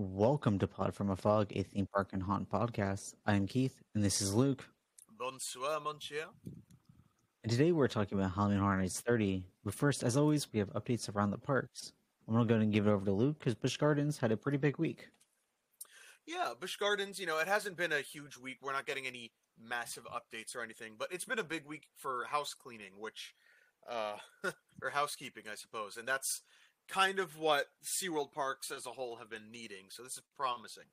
Welcome to Pod from a Fog, a theme park and haunt podcast. I'm Keith, and this is Luke. Bonsoir, mon cher. And today we're talking about Halloween Horror Nights 30. But first, as always, we have updates around the parks. I'm going to go ahead and give it over to Luke because Busch Gardens had a pretty big week. Yeah, Busch Gardens, you know, it hasn't been a huge week. We're not getting any massive updates or anything, but it's been a big week for house cleaning, which, uh, or housekeeping, I suppose. And that's kind of what SeaWorld parks as a whole have been needing. So this is promising.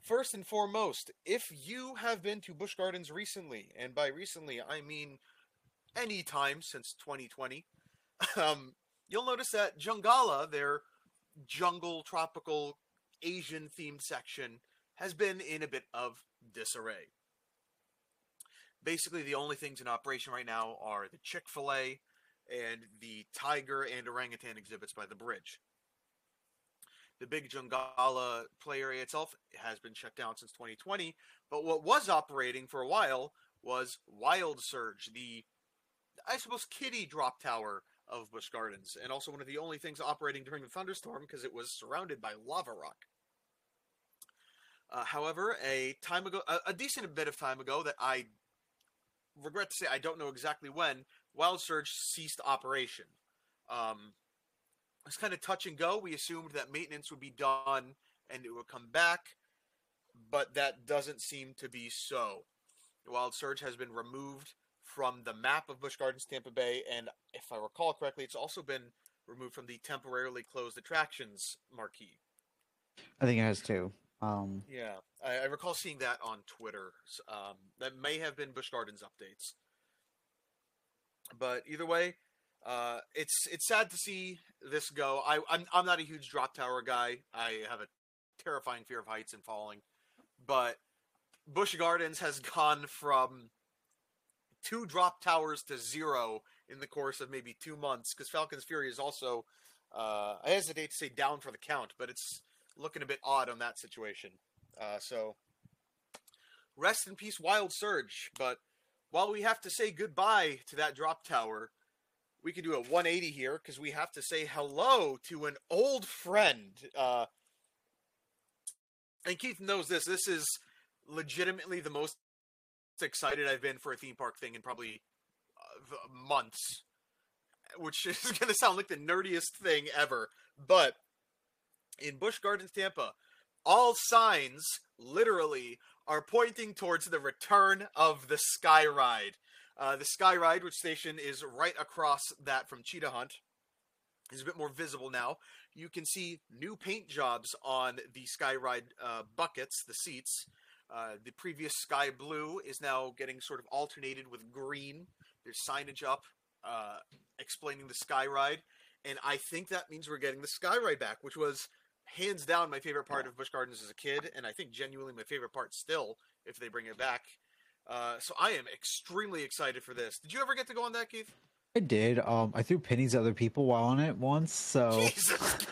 First and foremost, if you have been to Busch Gardens recently, and by recently I mean any time since 2020, um, you'll notice that Jungala, their jungle tropical Asian themed section, has been in a bit of disarray. Basically, the only things in operation right now are the Chick fil A and the tiger and orangutan exhibits by the bridge. The big Jungala play area itself has been shut down since 2020, but what was operating for a while was Wild Surge, the, I suppose, kitty drop tower of Busch Gardens, and also one of the only things operating during the thunderstorm because it was surrounded by lava rock. Uh, however, a time ago, a, a, decent bit of time ago, that I regret to say I don't know exactly when, Wild Surge ceased operation. Um, it's kind of touch and go. We assumed that maintenance would be done and it would come back, but that doesn't seem to be so. Wild Surge has been removed from the map of Busch Gardens Tampa Bay, and if I recall correctly, it's also been removed from the temporarily closed attractions marquee. I think it has too. Um, yeah, I, I, recall seeing that on Twitter. Um, that may have been Busch Gardens updates. But either way, uh, it's it's sad to see this go. I, I'm I'm not a huge drop tower guy. I have a terrifying fear of heights and falling. But Busch Gardens has gone from two drop towers to zero in the course of maybe two months because Falcon's Fury is also, uh, I hesitate to say down for the count, but it's looking a bit odd on that situation. Uh, so, rest in peace, Wild Surge. But while we have to say goodbye to that drop tower, we can do a 180 here because we have to say hello to an old friend. Uh, and Keith knows this. This is legitimately the most excited I've been for a theme park thing in probably uh, months, which is going to sound like the nerdiest thing ever. But in Busch Gardens, Tampa, all signs literally are pointing towards the return of the Sky Ride. Uh, the Sky Ride, which station is right across that from Cheetah Hunt, is a bit more visible now. You can see new paint jobs on the Sky Ride uh, buckets, the seats. Uh, the previous sky blue is now getting sort of alternated with green. There's signage up uh, explaining the Sky Ride, and I think that means we're getting the Sky Ride back, which was hands down my favorite part of Busch Gardens as a kid, and I think genuinely my favorite part still if they bring it back. Uh, so I am extremely excited for this. Did you ever get to go on that, Keith? I did. Um, I threw pennies at other people while on it once. So Jesus,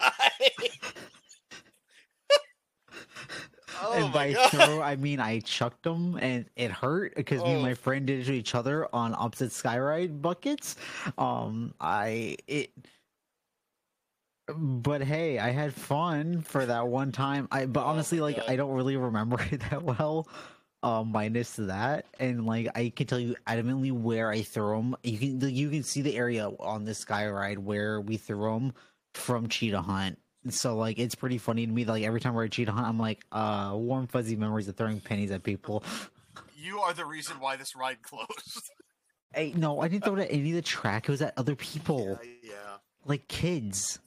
oh and by throw, I mean I chucked them and it hurt because oh. me and my oh. friend did it to each other on opposite skyride buckets. Um, I it but hey, I had fun for that one time. I but oh honestly, like God. I don't really remember it that well. Um, minus that, and like I can tell you adamantly where I threw them. You can you can see the area on this sky ride where we threw them from Cheetah Hunt. So like it's pretty funny to me. That, Like every time we're at Cheetah Hunt, I'm like, uh, warm fuzzy memories of throwing pennies at people. You are the reason why this ride closed. hey, no, I didn't throw it at any of the track. It was at other people. Yeah, yeah. like kids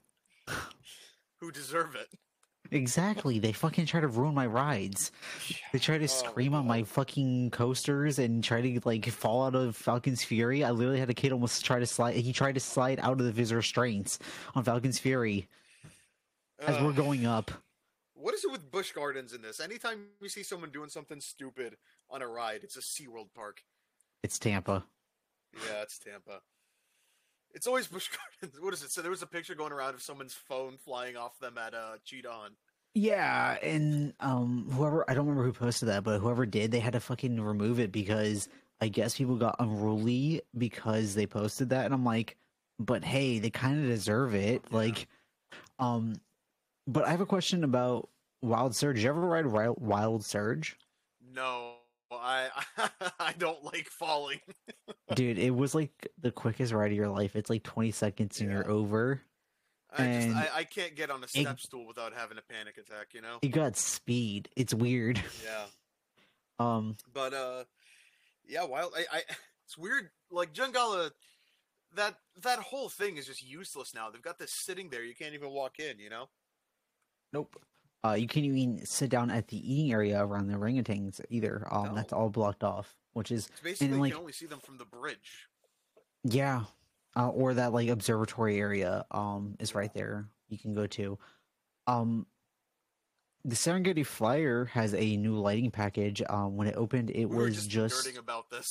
who deserve it. Exactly. They fucking try to ruin my rides. They try to oh, scream on my fucking coasters and try to like fall out of Falcon's Fury. I literally had a kid almost try to slide. He tried to slide out of the visor restraints on Falcon's Fury as uh, we're going up. What is it with Busch Gardens in this? Anytime you see someone doing something stupid on a ride, it's a SeaWorld park. It's Tampa. Yeah, it's Tampa. It's always Gardens. What is it? So there was a picture going around of someone's phone flying off them at uh, Cheetah Hunt. Yeah, and um, whoever I don't remember who posted that, but whoever did, they had to fucking remove it because I guess people got unruly because they posted that, and I'm like, but hey, they kind of deserve it. Yeah. Like, um, But I have a question about Wild Surge. Did you ever ride Wild Surge? No, I I don't like falling. Dude, it was like the quickest ride of your life. It's like 20 seconds and Yeah. you're over. I just And I, I can't get on a it- step stool without having a panic attack. You know. You got speed. It's weird. Yeah. Um, But uh, yeah, wild. I, I it's weird. Like Jungala, that that whole thing is just useless now. They've got this sitting there. You can't even walk in. You know. nope. Uh, you can't even sit down at the eating area around the orangutans either. Um, No. that's all blocked off, which is It's basically like- you can only see them from the bridge. Yeah, uh, or that like observatory area um is right there. You can go to. Um, the Serengeti Flyer has a new lighting package. Um, when it opened, it We was just, just, nerding about this.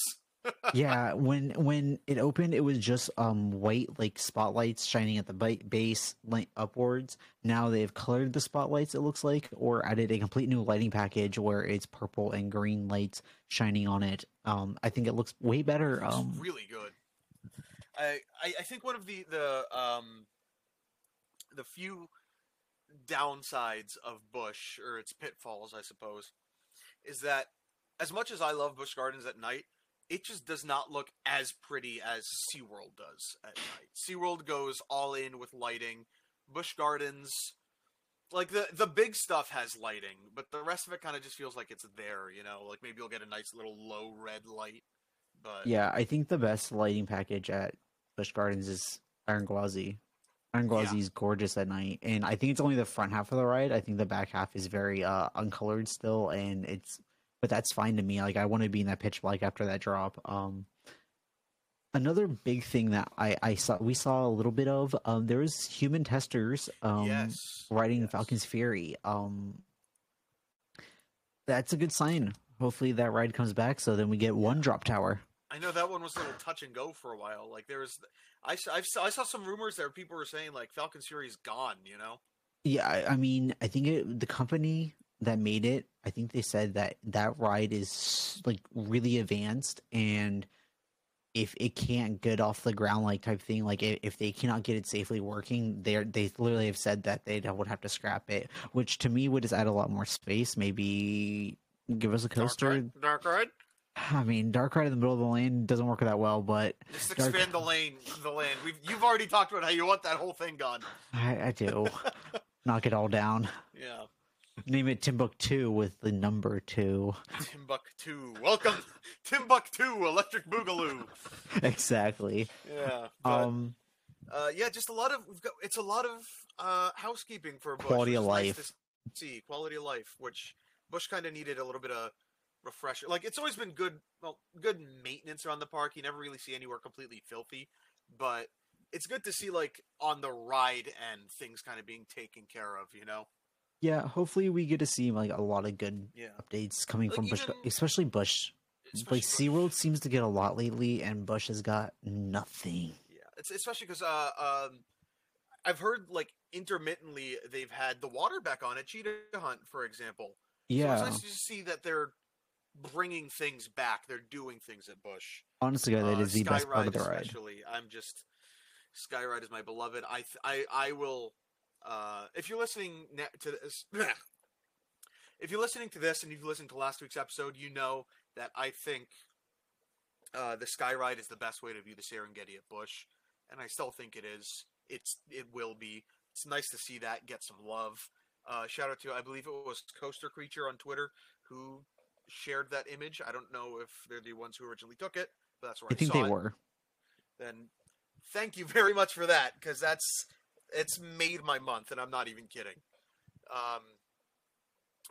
Yeah. When when it opened, it was just um white like spotlights shining at the ba- base light upwards. Now they've colored the spotlights. It looks like, or added a complete new lighting package where it's purple and green lights shining on it. Um, I think it looks way better. Um, really good. I, I I think one of the the um the few downsides of Busch or its pitfalls, I suppose, is that as much as I love Busch Gardens at night, it just does not look as pretty as SeaWorld does at night. SeaWorld goes all in with lighting. Busch Gardens like the the big stuff has lighting, but the rest of it kind of just feels like it's there, you know, like maybe you'll get a nice little low red light. But Yeah, I think the best lighting package at Busch Gardens is Iron Gwazi. Iron Yeah. Gwazi is gorgeous at night, and I think it's only the front half of the ride. I think the back half is very uh, uncolored still, and it's but that's fine to me. Like I want to be in that pitch black after that drop. Um, another big thing that I I saw we saw a little bit of um there was human testers um yes, riding yes. Falcon's Fury. Um, that's a good sign. Hopefully that ride comes back, so then we get one drop tower. I know that one was a little touch and go for a while. Like there was, I I've, I saw some rumors there. People were saying like Falcon's Fury is gone. You know, Yeah, I, I mean, I think it, the company that made it, I think they said that that ride is like really advanced, and if it can't get off the ground, like type thing, like if they cannot get it safely working, they they literally have said that they would have to scrap it, which to me would just add a lot more space. Maybe give us a Dark coaster. Ride, Dark Ride. I mean, Dark Ride in the middle of the lane doesn't work that well, but Just Dark- expand the lane, the lane. We've you've already talked about how you want that whole thing gone. I, I do knock it all down. Yeah, Name it Timbuktu with the number two. Timbuktu. Welcome, Timbuktu, Electric Boogaloo. exactly. Yeah, but, Um, uh, yeah, just a lot of we've got. It's a lot of uh, housekeeping for Busch. Quality of is nice life. see quality of life, which Busch kind of needed a little bit of refresher. Like it's always been good, well, good maintenance around the park. You never really see anywhere completely filthy, but it's good to see like on the ride end things kind of being taken care of. You know? Yeah, hopefully we get to see like a lot of good Yeah. updates coming Like, from Busch, even- especially Busch. Especially like Busch. SeaWorld seems to get a lot lately, and Busch has got nothing. Yeah, it's especially because uh, um, I've heard like intermittently they've had the water back on at Cheetah Hunt, for example. So Yeah, it's nice to see that they're bringing things back. They're doing things at Busch. honestly, that Uh, is the best part of the ride. Especially, I'm just Skyride is my beloved. I th- I I will. Uh, if you're listening to this, if you're listening to this and you've listened to last week's episode, you know that I think uh, the Skyride is the best way to view the Serengeti at Busch, and I still think it is. It's it will be. It's nice to see that get some love. Uh, shout out to I believe it was Coaster Creature on Twitter who shared that image. I don't know if they're the ones who originally took it, but that's where I, I think saw they it. were. Then thank you very much for that because that's it's made my month, and I'm not even kidding. Um,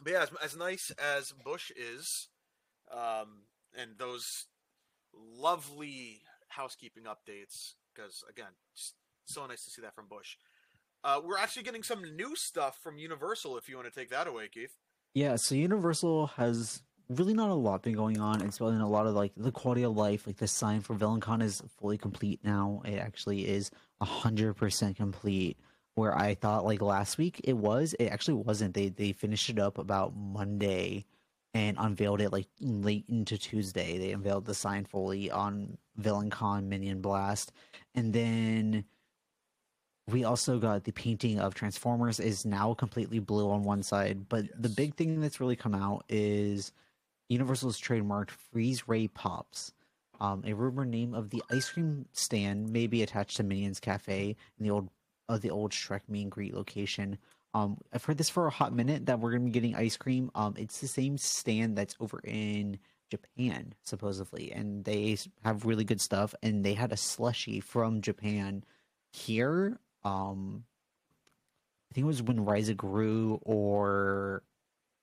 but yeah, as, as nice as Busch is, um, and those lovely housekeeping updates, because again, so nice to see that from Busch. Uh, we're actually getting some new stuff from Universal. If you want to take that away, Keith. Yeah, so Universal has really not a lot been going on. It's been a lot of like the quality of life, like the sign for VillainCon is fully complete now. It actually is hundred percent complete. Where I thought like last week it was, it actually wasn't. They they finished it up about Monday and unveiled it like late into Tuesday. They unveiled the sign fully on VillainCon Minion Blast, and then we also got the painting of Transformers is now completely blue on one side, but the big thing that's really come out is Universal's trademarked Freeze Ray Pops. Um, a rumor name of the ice cream stand may be attached to Minions Cafe in the old of the old Shrek meet and greet location. Um, I've heard this for a hot minute that we're gonna be getting ice cream. Um, it's the same stand that's over in Japan supposedly, and they have really good stuff. And they had a slushy from Japan here. Um, I think it was when of Gru or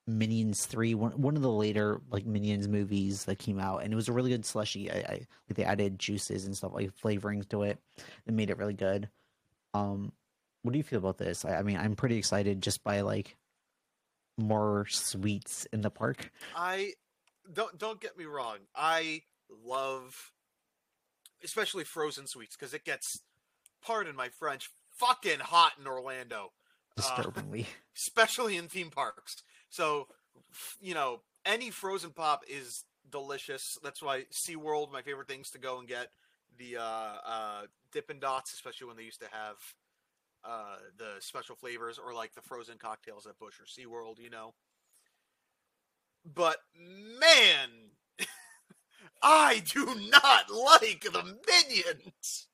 Minions Three, one one of the later like Minions movies that came out, and it was a really good slushy. I, I like they added juices and stuff like flavorings to it, and made it really good. Um, what do you feel about this? I, I mean, I'm pretty excited just by like more sweets in the park. I don't don't get me wrong. I love especially frozen sweets because it gets pardon my French fucking hot in Orlando. Uh, Disturbingly, especially in theme parks. So, you know, any frozen pop is delicious. That's why SeaWorld, my favorite things to go and get the uh, uh, Dippin' Dots, especially when they used to have uh, the special flavors or like the frozen cocktails at Busch or SeaWorld, you know. But man, I do not like the minions.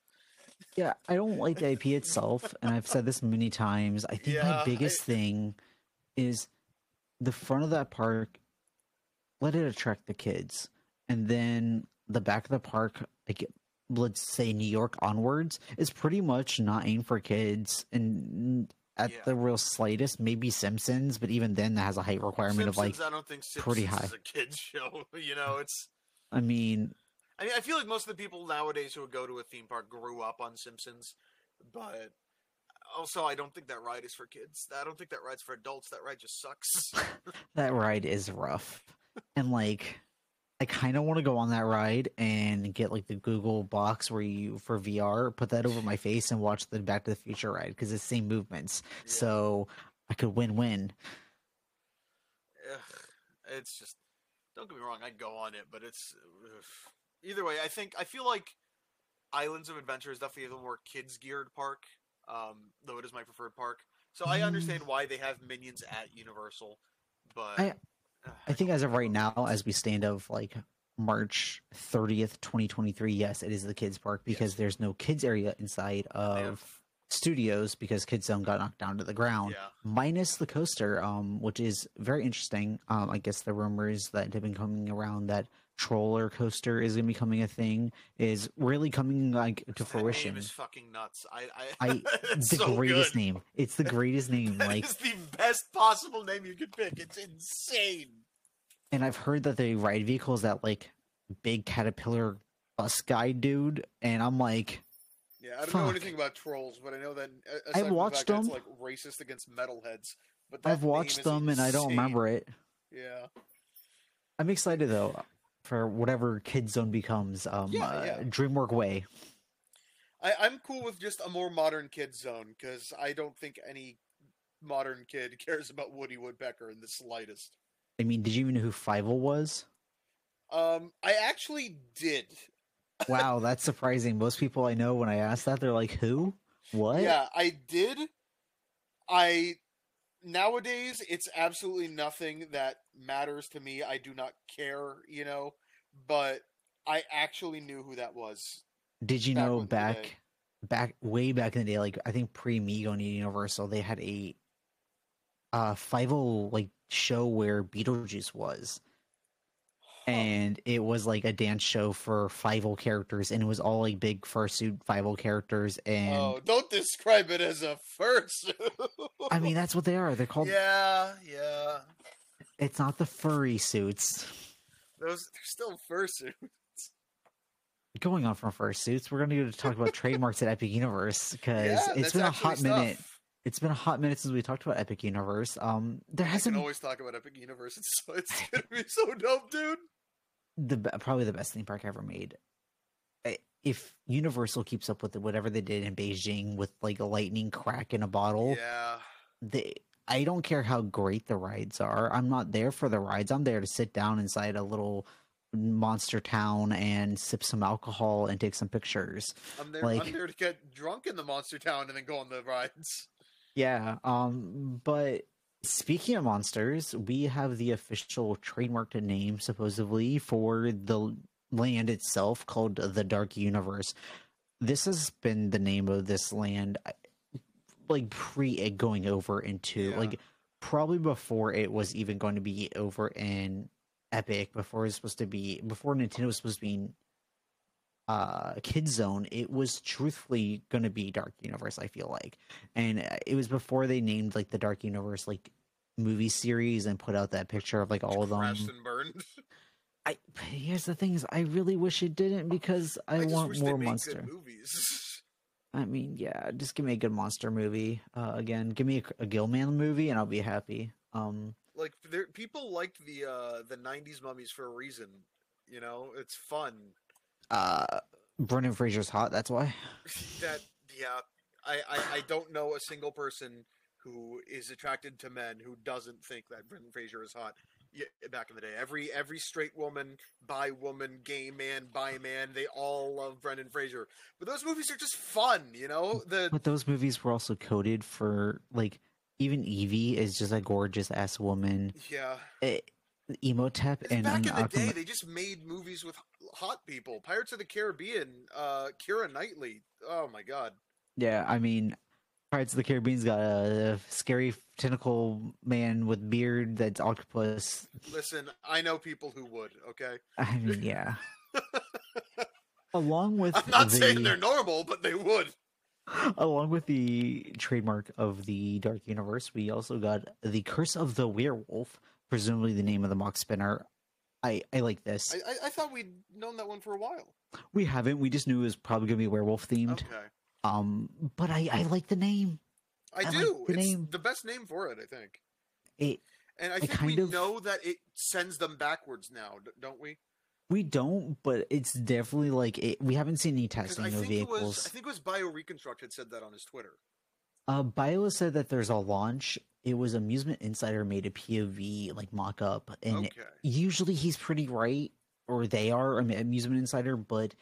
yeah, I don't like the IP itself, and I've said this many times. I think Yeah, my I- biggest thing is the front of that park. Let it attract the kids, and then the back of the park, like let's say New York onwards, is pretty much not aimed for kids. And at Yeah. the real slightest, maybe Simpsons, but even then, that has a height requirement of like. Simpsons, I don't think Simpsons pretty high. is a kids show. You know, it's I mean, I mean, I feel like most of the people nowadays who would go to a theme park grew up on Simpsons, but also I don't think that ride is for kids. I don't think that ride's for adults. That ride just sucks. that ride is rough and like i kind of want to go on that ride and get like the google box where you for vr put that over my face and watch the back to the future ride because it's the same movements Yeah. so i could win-win Ugh, it's just don't get me wrong. I'd go on it, but it's ugh. either way. I think I feel like Islands of Adventure is definitely the more kids geared park, um, though it is my preferred park. So I Mm. understand why they have minions at Universal, but I- ugh, i think as of right now as we stand of like march 30th 2023 yes it is the kids park because Yes. there's no kids area inside of studios because kids zone got knocked down to the ground yeah. minus the coaster, um, which is very interesting. Um, I guess the rumors that have been coming around that Troller coaster is going to be becoming a thing is really coming like to fruition. name is fucking nuts. I, I, I it's the so greatest good. name. It's the greatest name. Like, is the best possible name you could pick. It's insane. and I've heard that the ride vehicle is that like big caterpillar bus guy dude, and I'm like, Yeah, I don't know anything about trolls, but I know that uh, I've the watched it's them. like racist against metalheads. But I've watched them and I don't remember it. Yeah, I'm excited though for whatever Kid Zone becomes. Um, Yeah, uh, yeah. DreamWork Way. I, I'm cool with just a more modern kid zone because I don't think any modern kid cares about Woody Woodpecker in the slightest. I mean, did you even know who Fievel was? Um, I actually did. Wow, that's surprising. Most people I know when I ask that, they're like, "Who? What?" Yeah, I did. I nowadays it's absolutely nothing that matters to me. I do not care, you know, but I actually knew who that was. Did you back know back, back way back in the day, like I think pre me going to Universal, they had a uh Fievel like show where Beetlejuice was. And it was like a dance show for Fievel characters, and it was all like big fursuit Fievel characters, and oh, don't describe it as a fursuit. I mean that's what they are. They're called. yeah, yeah. It's not the furry suits. Those they're still fursuit. Going on from fursuits, we're going to go to talk about trademarks at Epic Universe because Yeah, it's been a hot stuff. minute. It's been a hot minute since we talked about Epic Universe. Um, there hasn't can always talk about Epic Universe. It's so, it's gonna be so dope, dude. The probably the best theme park ever made. If Universal keeps up with whatever they did in Beijing with like a lightning crack in a bottle, Yeah. they I don't care how great the rides are. I'm not there for the rides. I'm there to sit down inside a little Monster Town and sip some alcohol and take some pictures. I'm there. Like- I'm there to get drunk in the Monster Town and then go on the rides. Yeah, um, but speaking of monsters, we have the official trademarked name supposedly for the land itself called the Dark Universe. This has been the name of this land, like pre it going over into Yeah. like probably before it was even going to be over in Epic, before it was supposed to be before Nintendo was supposed to be in uh Kid Zone. It was truthfully going to be Dark Universe. I feel like and uh, it was before they named like the Dark Universe like movie series and put out that picture of like all of them. And burned. I here's the things I really wish it didn't because I, just want more monster. movies. I mean, yeah, just give me a good monster movie. Uh, again, give me a, a Gilman movie and I'll be happy. Um, like there, people liked the uh the '90s mummies for a reason. You know, it's fun. Uh, Brendan Fraser's hot. That's why. that yeah, I, I I don't know a single person who is attracted to men who doesn't think that Brendan Fraser is hot. Yeah, back in the day, every every straight woman, bi woman, gay man, bi man, they all love Brendan Fraser. But those movies are just fun, you know. The But those movies were also coded for like even Evie is just a gorgeous ass woman. yeah, It, Imhotep and back in the Aquaman- day, they just made movies with hot people. Pirates of the Caribbean, uh, Keira Knightley. Oh my god. Yeah, I mean, Pirates of the Caribbean's got a scary tentacle man with beard that's octopus. Listen, I know people who would. Okay, I mean, yeah. along with I'm not the, saying they're normal, but they would. along with the trademark of the Dark Universe, we also got the Curse of the Werewolf, presumably the name of the mock spinner. I I like this. I, I, I thought we'd known that one for a while. we haven't. We just knew it was probably gonna be werewolf themed. Okay, Um, but I I like the name. I, I like do. the it's name. the best name for it, I think. It And I think we of- know that it sends them backwards now, don't we? we don't, but it's definitely like it, we haven't seen any testing of vehicles. was I think it was Bio Reconstruct had said that on his Twitter. Uh, Bio said that there's a launch. It was Amusement Insider made a POV like mock up, and Okay. usually he's pretty right, or they are. Amusement Insider, but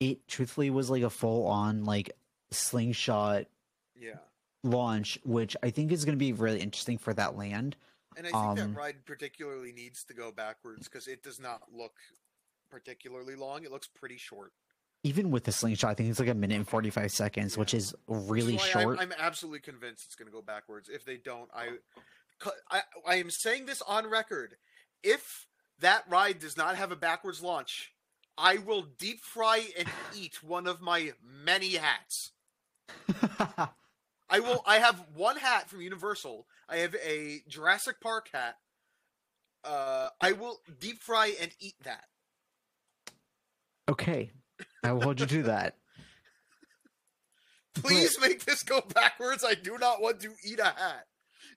it truthfully was like a full on like slingshot Yeah. launch, which I think is going to be really interesting for that land. And I think Um, that ride particularly needs to go backwards because it does not look particularly long. It looks pretty short. Even with the slingshot, I think it's like a minute and forty five seconds, which Yeah. is Which is really short. I'm, I'm absolutely convinced it's going to go backwards. If they don't, I, I, I am saying this on record. If that ride does not have a backwards launch, I will deep fry and eat one of my many hats. I will. I have one hat from Universal. I have a Jurassic Park hat. Uh, I will deep fry and eat that. okay, I will hold you to that. Please make this go backwards. I do not want to eat a hat.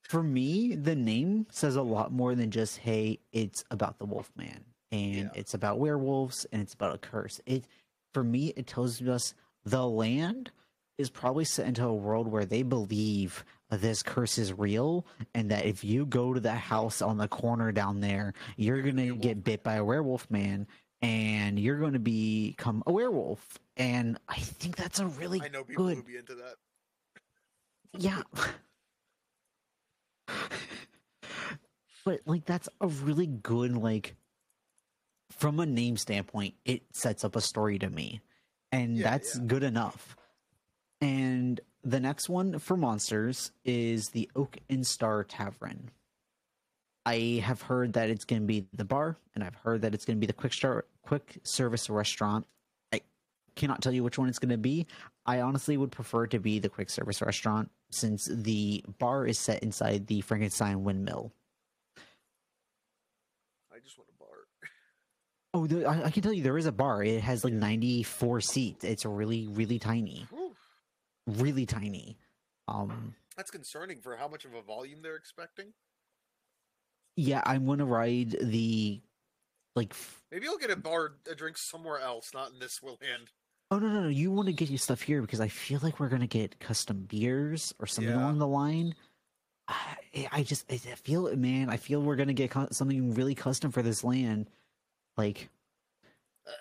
for me, the name says a lot more than just "Hey, it's about the Wolfman and Yeah. it's about werewolves and it's about a curse." It for me, it tells us the land is probably set into a world where they believe this curse is real and that if you go to the house on the corner down there, you're gonna get bit by a werewolf man and you're going to become a werewolf. And I think that's a really I know people good who be into that. yeah. but like that's a really good like from a name standpoint, it sets up a story to me. And Yeah, that's yeah. good enough. And the next one for monsters is the Oak and Star Tavern. I have heard that it's going to be the bar, and I've heard that it's going to be the quick star, quick service restaurant. I cannot tell you which one it's going to be. I honestly would prefer to be the quick service restaurant since the bar is set inside the Frankenstein windmill. I just want a bar. Oh, the, I, I can tell you there is a bar. It has like 94 seats. It's really, really tiny. Whew. Really tiny. Um, That's concerning for how much of a volume they're expecting. yeah, I'm going to ride the like Maybe I'll get a bar, a drink somewhere else, not in this land. Oh no no no! You want to get your stuff here because I feel like we're gonna get custom beers or something Yeah. along the line. I, I just I feel it, man. I feel we're gonna get something really custom for this land. Like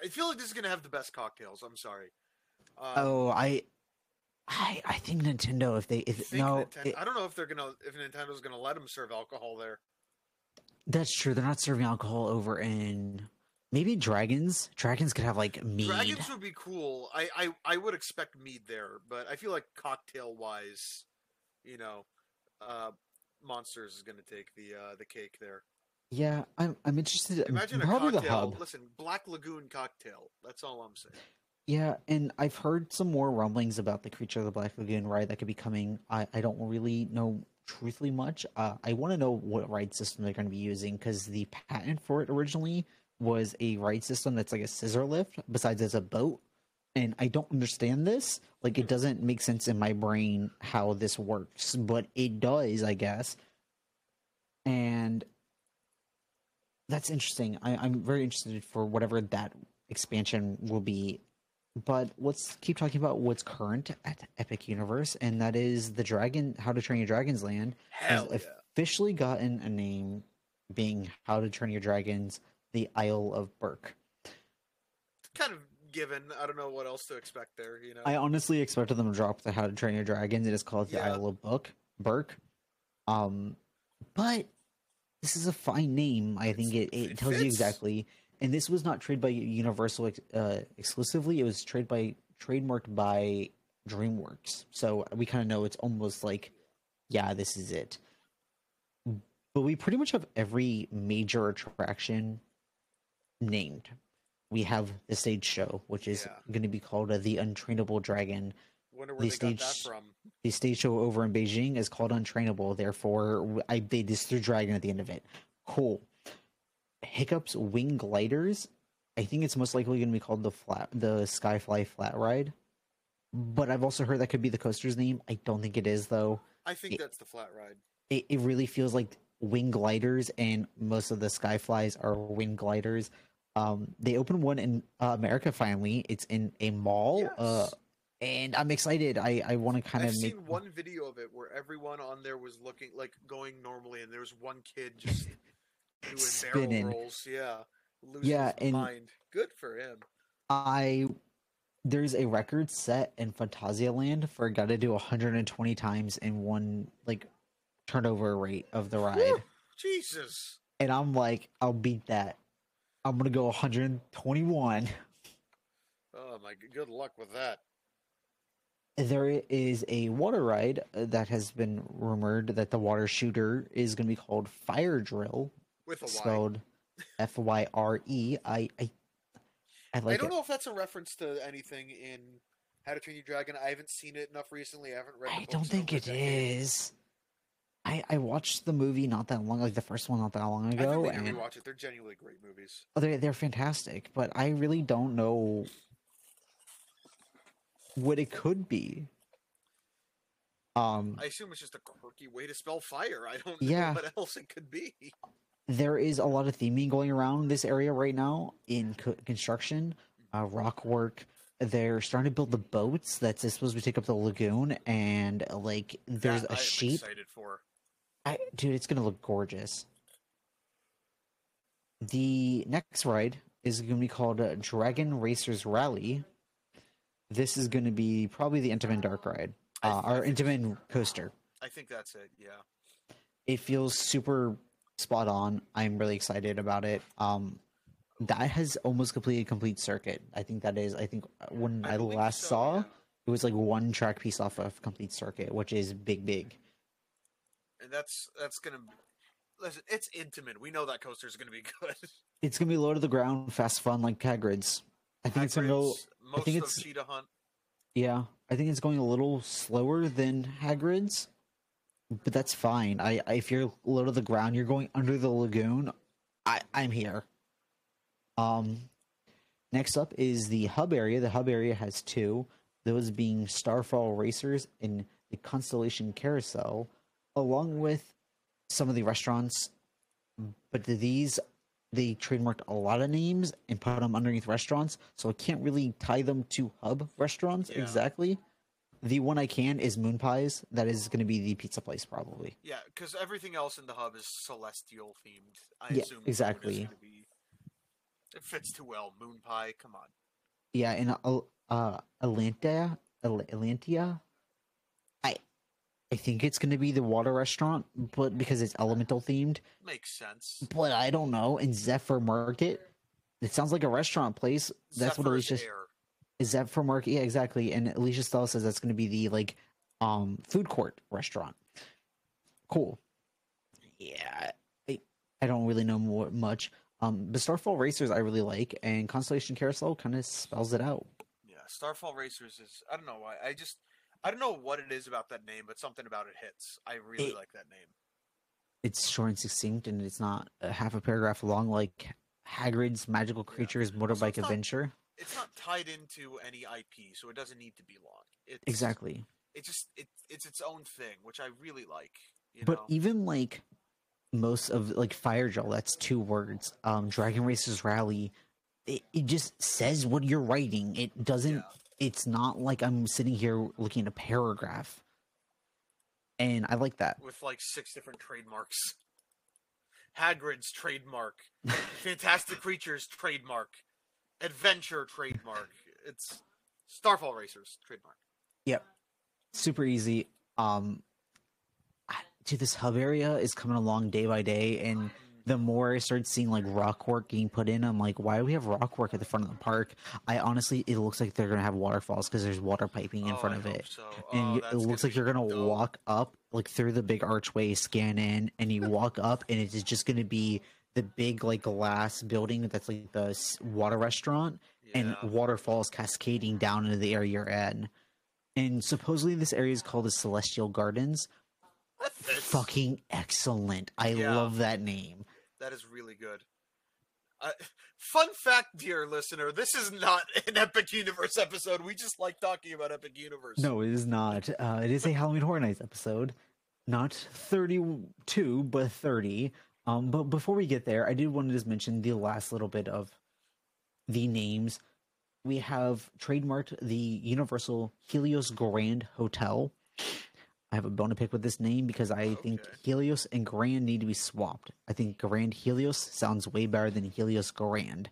I feel like this is gonna have the best cocktails. I'm sorry. Um, Oh, I, I, I think Nintendo. If they, if no, it- I don't know if they're gonna if Nintendo's gonna let them serve alcohol there. That's true. They're not serving alcohol over in maybe dragons. Dragons could have like mead. Dragons would be cool. I, I I would expect mead there, but I feel like cocktail wise, you know, uh, Monsters is gonna take the uh, the cake there. Yeah, I'm. I'm interested. Imagine a probably the cocktail. hub. Listen, Black Lagoon cocktail. That's all I'm saying. Yeah, and I've heard some more rumblings about the Creature of the Black Lagoon ride that could be coming. I, I don't really know truthfully much. Uh, I want to know what ride system they're going to be using because the patent for it originally was a ride system that's like a scissor lift, besides it's a boat. And I don't understand this. Like, it doesn't make sense in my brain how this works, but it does, I guess. And that's interesting. I, I'm very interested for whatever that expansion will be but let's keep talking about what's current at Epic Universe, and that is the Dragon How to Train Your Dragon's Land Hell has yeah. officially gotten a name, being How to Train Your Dragons: The Isle of Berk. Kind of given. I don't know what else to expect there. You know. I honestly expected them to drop the How to Train Your Dragons. It is called the Yeah. Isle of Book Berk, um, but this is a fine name. I think it, It's- it it tells you exactly. And this was not traded by Universal uh, exclusively. It was trade by trademarked by DreamWorks. So we kind of know it's almost like, yeah, this is it. But we pretty much have every major attraction named. We have the stage show, which is Yeah. going to be called uh, the Untrainable Dragon. Wonder where the they got that stage- from. The stage show over in Beijing is called Untrainable. Therefore, I they just threw dragon at the end of it. Cool. Hiccup's wing gliders. I think it's most likely going to be called the flat, the Skyfly Flat Ride. But I've also heard that could be the coaster's name. I don't think it is though. I think Yeah. that's the flat ride. It, it really feels like wing gliders, and most of the Skyflies are wing gliders. Um, they opened one in uh, America finally. It's in a mall. Uh, and I'm excited. I I want to kind I've of make seen one video of it where everyone on there was looking like going normally, and there was one kid just doing Spinning. barrel rolls. Yeah, losing Yeah, and- mind. Good for him. I there's a record set in Fantasia Land for a guy to do 120 times in one like turnover rate of the ride. Whew, Jesus. And I'm like, I'll beat that. I'm gonna go 121. Oh my! Good luck with that. There is a water ride uh, that has been rumored that the water shooter is gonna be called Fyre Drill, With a Y. spelled F Y R E. I I I I like don't it. know if that's a reference to anything in How to Train Your Dragon. I haven't seen it enough recently. I haven't read. I don't think it is. I I watched the movie not that long, like the first one not that long I ago, think we can and rewatch it. They're genuinely great movies. oh, they're they're fantastic. But I really don't know what it could be. Um, I assume it's just a quirky way to spell fire. I don't Yeah. know what else it could be. There is a lot of theming going around this area right now in co- construction, uh, rock work. They're starting to build the boats that's supposed to take up the lagoon, and like there's That a I sheep. excited for. I, dude, it's gonna look gorgeous. The next ride is gonna be called uh, Dragon Racers Rally. This is gonna be probably the Intamin Dark ride, uh, our Intamin coaster. I think that's it. Yeah. It feels super spot on. I'm really excited about it. Um, that has almost completed a complete circuit. I think that is. I think uh, when I, believe last so, saw, yeah. it was like one track piece off of complete circuit, which is big, big. and that's that's gonna. Listen, it's Intamin. We know that coaster is gonna be good. It's gonna be low to the ground, fast fun like Hagrid's. I think it's gonna go. Hagrid's, Most think of it's- Cheetah Hunt. Yeah, I think it's going a little slower than Hagrid's, but that's fine. I, I if you're low to the ground, you're going under the lagoon. I I'm here. Um, next up is the hub area. The hub area has two. Those being Starfall Racers and the Constellation Carousel, along with some of the restaurants. But these they trademarked a lot of names and put them underneath restaurants, so I can't really tie them to hub restaurants Yeah. exactly. The one I can is Moon Pies. That is going to be the pizza place, probably. Yeah, because everything else in the hub is celestial themed. I Yeah, assume exactly. gonna be- It fits too well. Moon pie. Come on. Yeah, in uh, uh Atlantia, Atlantia. I I think it's going to be the water restaurant, but because it's elemental themed. Makes sense. But I don't know. In Zephyr Market, it sounds like a restaurant place. That's what Zephyr's Alicia Air. Is. that Zephyr Market, yeah, exactly. And Alicia Stella says that's going to be the like um food court restaurant. Cool. Yeah, I, I don't really know more much. Um, the Starfall Racers I really like, and Constellation Carousel kind of spells it out. Yeah, Starfall Racers is. I don't know why. I just. I don't know what it is about that name, but something about it hits. I really It- like that name. It's short and succinct, and it's not a half a paragraph long like Hagrid's Magical Creatures Motorbike it's not- Adventure. It's not tied into any IP, so it doesn't need to be long. It's, Exactly. It just it, it's its own thing, which I really like. You but know? even like most of like fire gel that's two words um dragon racers rally it, it just says what you're writing it doesn't Yeah. it's not like i'm sitting here looking at a paragraph and i like that with like six different trademarks. Hagrid's trademark, Fantastic Creatures trademark, Adventure trademark. It's Starfall Racers trademark. yep super easy um dude this hub area is coming along day by day and the more I started seeing like rock work getting put in, I'm like, why do we have rock work at the front of the park? I honestly, it looks like they're gonna have waterfalls because there's water piping in Oh, front I of it. So. and Oh, it looks like you're gonna dope. walk up like through the big archway scan in and you walk up and it's just gonna be the big like glass building that's like the water restaurant and waterfalls cascading down into the area you're in. And supposedly this area is called the celestial gardens. Fucking excellent. I Yeah. love that name. That is really good. Uh, fun fact, dear listener, this is not an Epic Universe episode. We just like talking about Epic Universe. no it is not. Uh, it is a halloween horror nights episode. Not 32 but 30 um but before we get there i did want to just mention the last little bit of the names. We have trademarked the universal helios grand hotel. I have a bone to pick with this name because i think helios and grand need to be swapped. I think grand helios sounds way better than helios grand.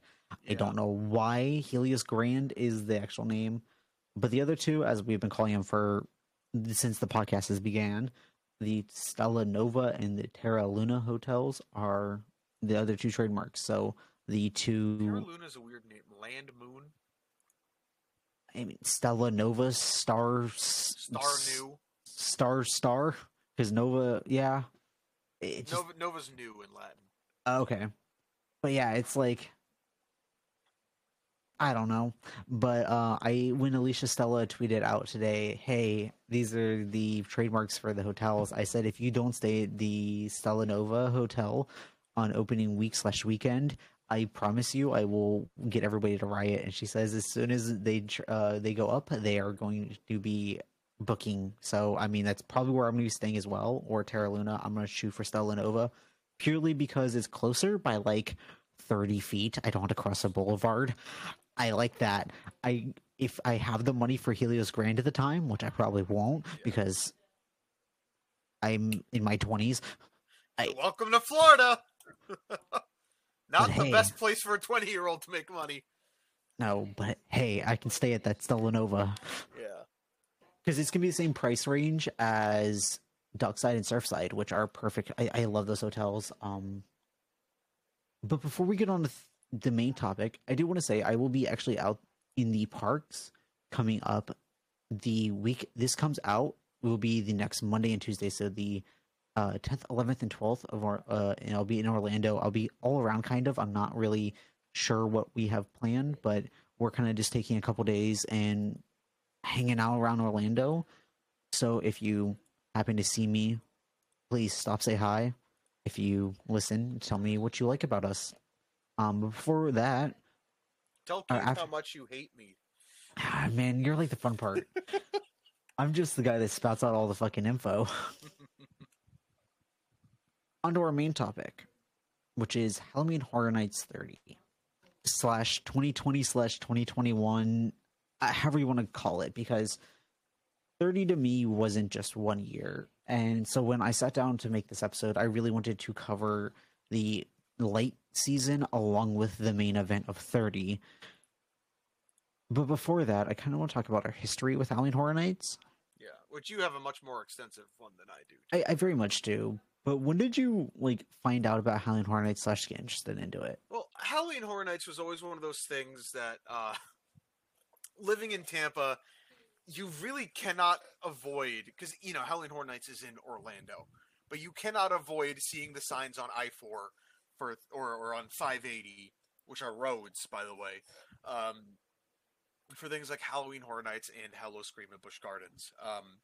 I don't know why helios grand is the actual name but the other two as we've been calling them for since the podcast has began the stella nova and the terra luna hotels are the other two trademarks so the two Terra Luna's a weird name. Land Moon, I mean, Stella Nova Star Star New. Star Star because Nova, yeah. Just, Nova, Nova's new in Latin. uh, okay, but yeah, it's like I don't know, but uh, I when Alicia Stella tweeted out today, hey, these are the trademarks for the hotels. I said if you don't stay at the Stella Nova hotel on opening week slash weekend. I promise you, I will get everybody to riot. And she says, as soon as they uh, they go up, they are going to be booking. So I mean, that's probably where I'm going to be staying as well, or Terra Luna. I'm going to shoot for Stella Nova, purely because it's closer by like 30 feet. I don't want to cross a boulevard. I like that. I if I have the money for Helios Grand at the time, which I probably won't because I'm in my 20s. I- Welcome to Florida. Not the hey. best place for a 20 year old to make money. No, but hey, I can stay at that Stella Nova Yeah. because it's gonna be the same price range as Dockside and Surfside, which are perfect. I, I love those hotels. Um, but before we get on to th- the main topic, I do want to say I will be actually out in the parks coming up the week this comes out will be the next Monday and Tuesday. So the uh, 10th, 11th, and 12th of our, uh, and I'll be in Orlando. I'll be all around kind of. I'm not really sure what we have planned, but we're kind of just taking a couple days and hanging out around Orlando. So if you happen to see me, please stop, say hi. If you listen, tell me what you like about us. Um, before that, Tell Uh, Keith how much you hate me. ah, man, you're like the fun part. I'm just the guy that spouts out all the fucking info. On to our main topic, which is Halloween Horror Nights 30 slash 2020 slash 2021, uh, however you want to call it, because 30 to me wasn't just one year. And so when I sat down to make this episode, I really wanted to cover the late season along with the main event of 30. But before that, I kind of want to talk about our history with Halloween Horror Nights. Yeah, which you have a much more extensive one than I do. I, I very much do. But when did you like find out about Halloween Horror Nights slash get interested into it? Well, Halloween Horror Nights was always one of those things that uh, living in Tampa, you really cannot avoid because you know Halloween Horror Nights is in Orlando, but you cannot avoid seeing the signs on I four for or, or on five eighty, which are roads, by the way, um, for things like Halloween Horror Nights and Howl-O-Scream at Busch Gardens. Um,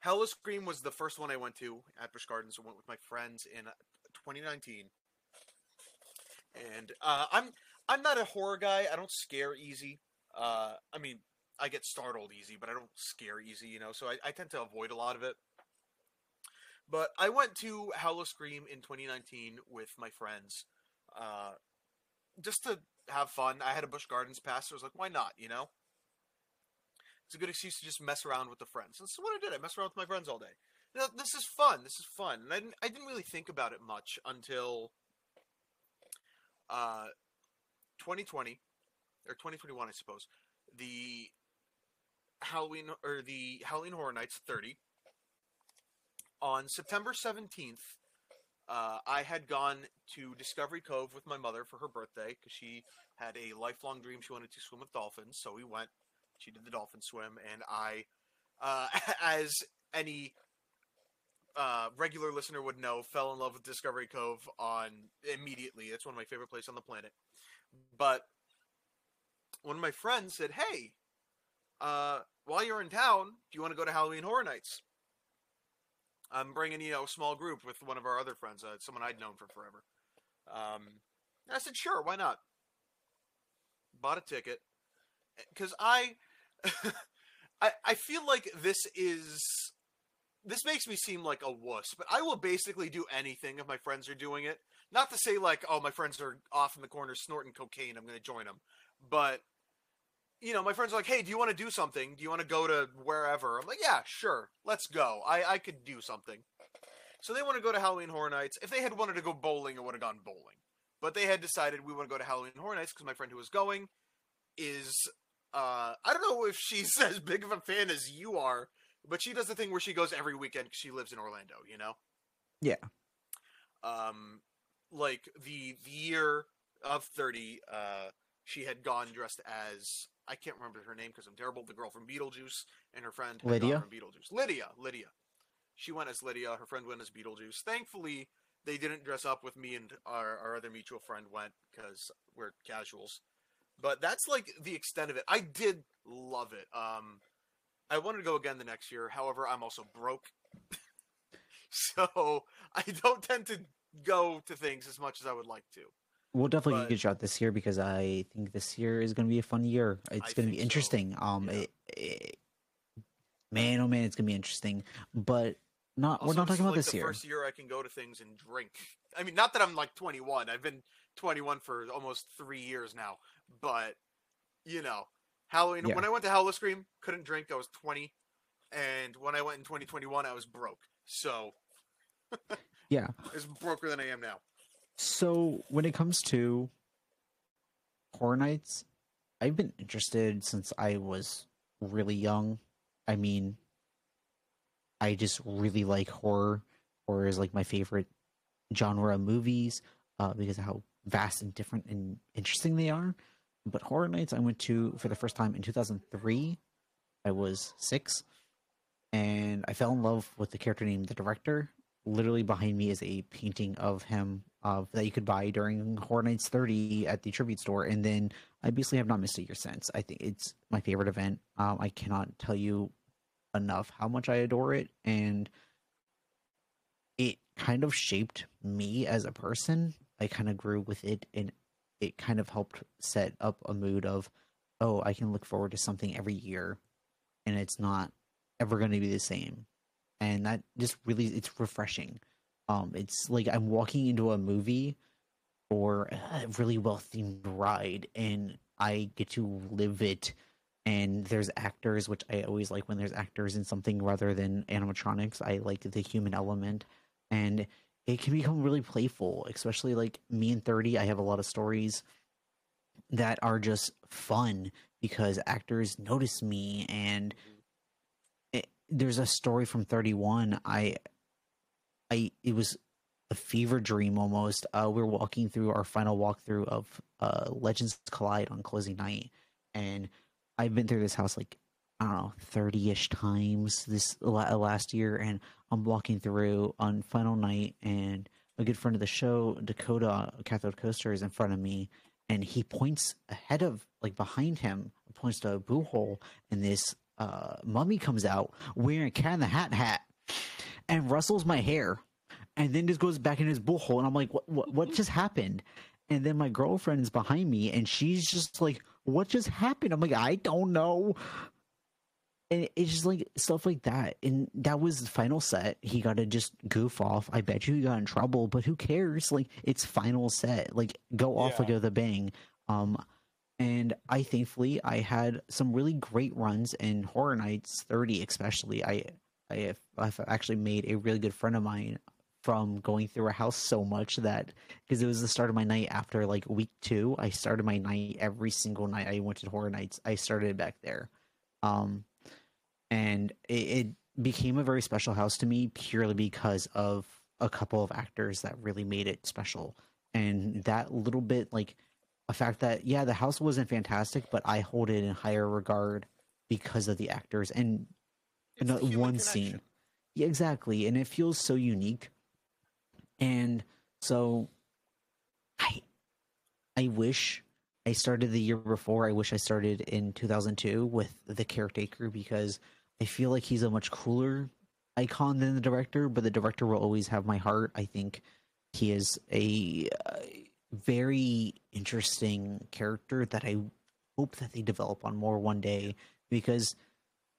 Howl-O-Scream was the first one I went to at Busch Gardens. I went with my friends in 2019, and uh, I'm I'm not a horror guy. I don't scare easy. Uh, I mean, I get startled easy, but I don't scare easy, you know. So I, I tend to avoid a lot of it. But I went to Howl-O-Scream in 2019 with my friends, uh, just to have fun. I had a Busch Gardens pass, so I was like, why not, you know? It's a good excuse to just mess around with the friends. And so what I did, I messed around with my friends all day. Know, this is fun. This is fun. And I didn't, I didn't really think about it much until uh, 2020 or 2021, I suppose. The Halloween or the Halloween Horror Nights 30 on September 17th. Uh, I had gone to Discovery Cove with my mother for her birthday because she had a lifelong dream she wanted to swim with dolphins. So we went. She did the dolphin swim, and I, uh, as any uh, regular listener would know, fell in love with Discovery Cove on immediately. It's one of my favorite places on the planet. But one of my friends said, "Hey, uh, while you're in town, do you want to go to Halloween Horror Nights?" I'm bringing you know a small group with one of our other friends, uh, someone I'd known for forever. Um, I said, "Sure, why not?" Bought a ticket because I, I, I feel like this is this makes me seem like a wuss, but I will basically do anything if my friends are doing it. Not to say like, oh, my friends are off in the corner snorting cocaine, I'm going to join them. But you know, my friends are like, hey, do you want to do something? Do you want to go to wherever? I'm like, yeah, sure, let's go. I I could do something. So they want to go to Halloween Horror Nights. If they had wanted to go bowling, I would have gone bowling. But they had decided we want to go to Halloween Horror Nights because my friend who was going is uh I don't know if she's as big of a fan as you are, but she does the thing where she goes every weekend because she lives in Orlando. You know. Yeah. Um, like the the year of thirty, uh, she had gone dressed as I can't remember her name because I'm terrible. The girl from Beetlejuice and her friend Lydia? from Beetlejuice. Lydia, Lydia. She went as Lydia. Her friend went as Beetlejuice. Thankfully, they didn't dress up with me and our, our other mutual friend went because we're casuals. But that's like the extent of it. I did love it. Um, I wanted to go again the next year. However, I'm also broke, so I don't tend to go to things as much as I would like to. We'll definitely But- get a shot this year because I think this year is going to be a fun year. It's I going to be so. interesting. Um, Yeah. it, it- man, oh man, it's going to be interesting. But not. Also, we're not talking about like, this the year. First year I can go to things and drink. I mean, not that I'm like 21. I've been 21 for almost three years now. But you know, Halloween. Yeah. When I went to Howl-O-Scream, couldn't drink. I was 20, and when I went in 2021, I was broke. So Yeah. it's broker than I am now. So when it comes to horror nights, I've been interested since I was really young. I mean, I just really like horror. Horror is like my favorite genre of movies uh, because of how vast and different and interesting they are. But horror nights, I went to for the first time in 2003. I was six, and I fell in love with the character named the director. Literally behind me is a painting of him uh, that you could buy during Horror Nights 30 at the tribute store, and then I basically have not missed a year since. I think it's my favorite event. Um, I cannot tell you enough how much I adore it, and it kind of shaped me as a person. I kind of grew with it, and it kind of helped set up a mood of, oh, I can look forward to something every year, and it's not ever going to be the same, and that just really it's refreshing. Um, it's like I'm walking into a movie or a really well themed ride, and I get to live it. And there's actors, which I always like when there's actors in something rather than animatronics. I like the human element, and it can become really playful, especially like me and 30. I have a lot of stories that are just fun because actors notice me and it, there's a story from 31 i i it was a fever dream almost. Uh we are walking through our final walkthrough of uh legends collide on closing night. And i've been through this house like i don't know 30ish times this last year. And i'm walking through on final night and a good friend of the show dakota cathode coaster is in front of me. And he points ahead of like behind him points to a boo hole and this uh, mummy comes out wearing a cat in the hat hat and rustles my hair and then just goes back in his boo hole and i'm like what, what, what just happened? And then my girlfriend's behind me and she's just like what just happened? I'm like i don't know. And it's just like stuff like that. And that was the final set. He got to just goof off. I bet you he got in trouble but who cares? Like it's final set. Like go off yeah. like with a bang. Um and i thankfully i had some really great runs in horror nights 30 especially. I i have i've actually made a really good friend of mine from going through a house so much that because it was the start of my night after like week two i started my night every single night. I went to horror nights. I started back there. Um and it, it became a very special house to me purely because of a couple of actors that really made it special. And that little bit like a fact that yeah the house wasn't fantastic but i hold it in higher regard because of the actors. And one connection. scene yeah exactly and it feels so unique and so i i wish i started the year before i wish i started in 2002 with the caretaker because I feel like he's a much cooler icon than the director, but the director will always have my heart. I think he is a uh, very interesting character that I hope that they develop on more one day because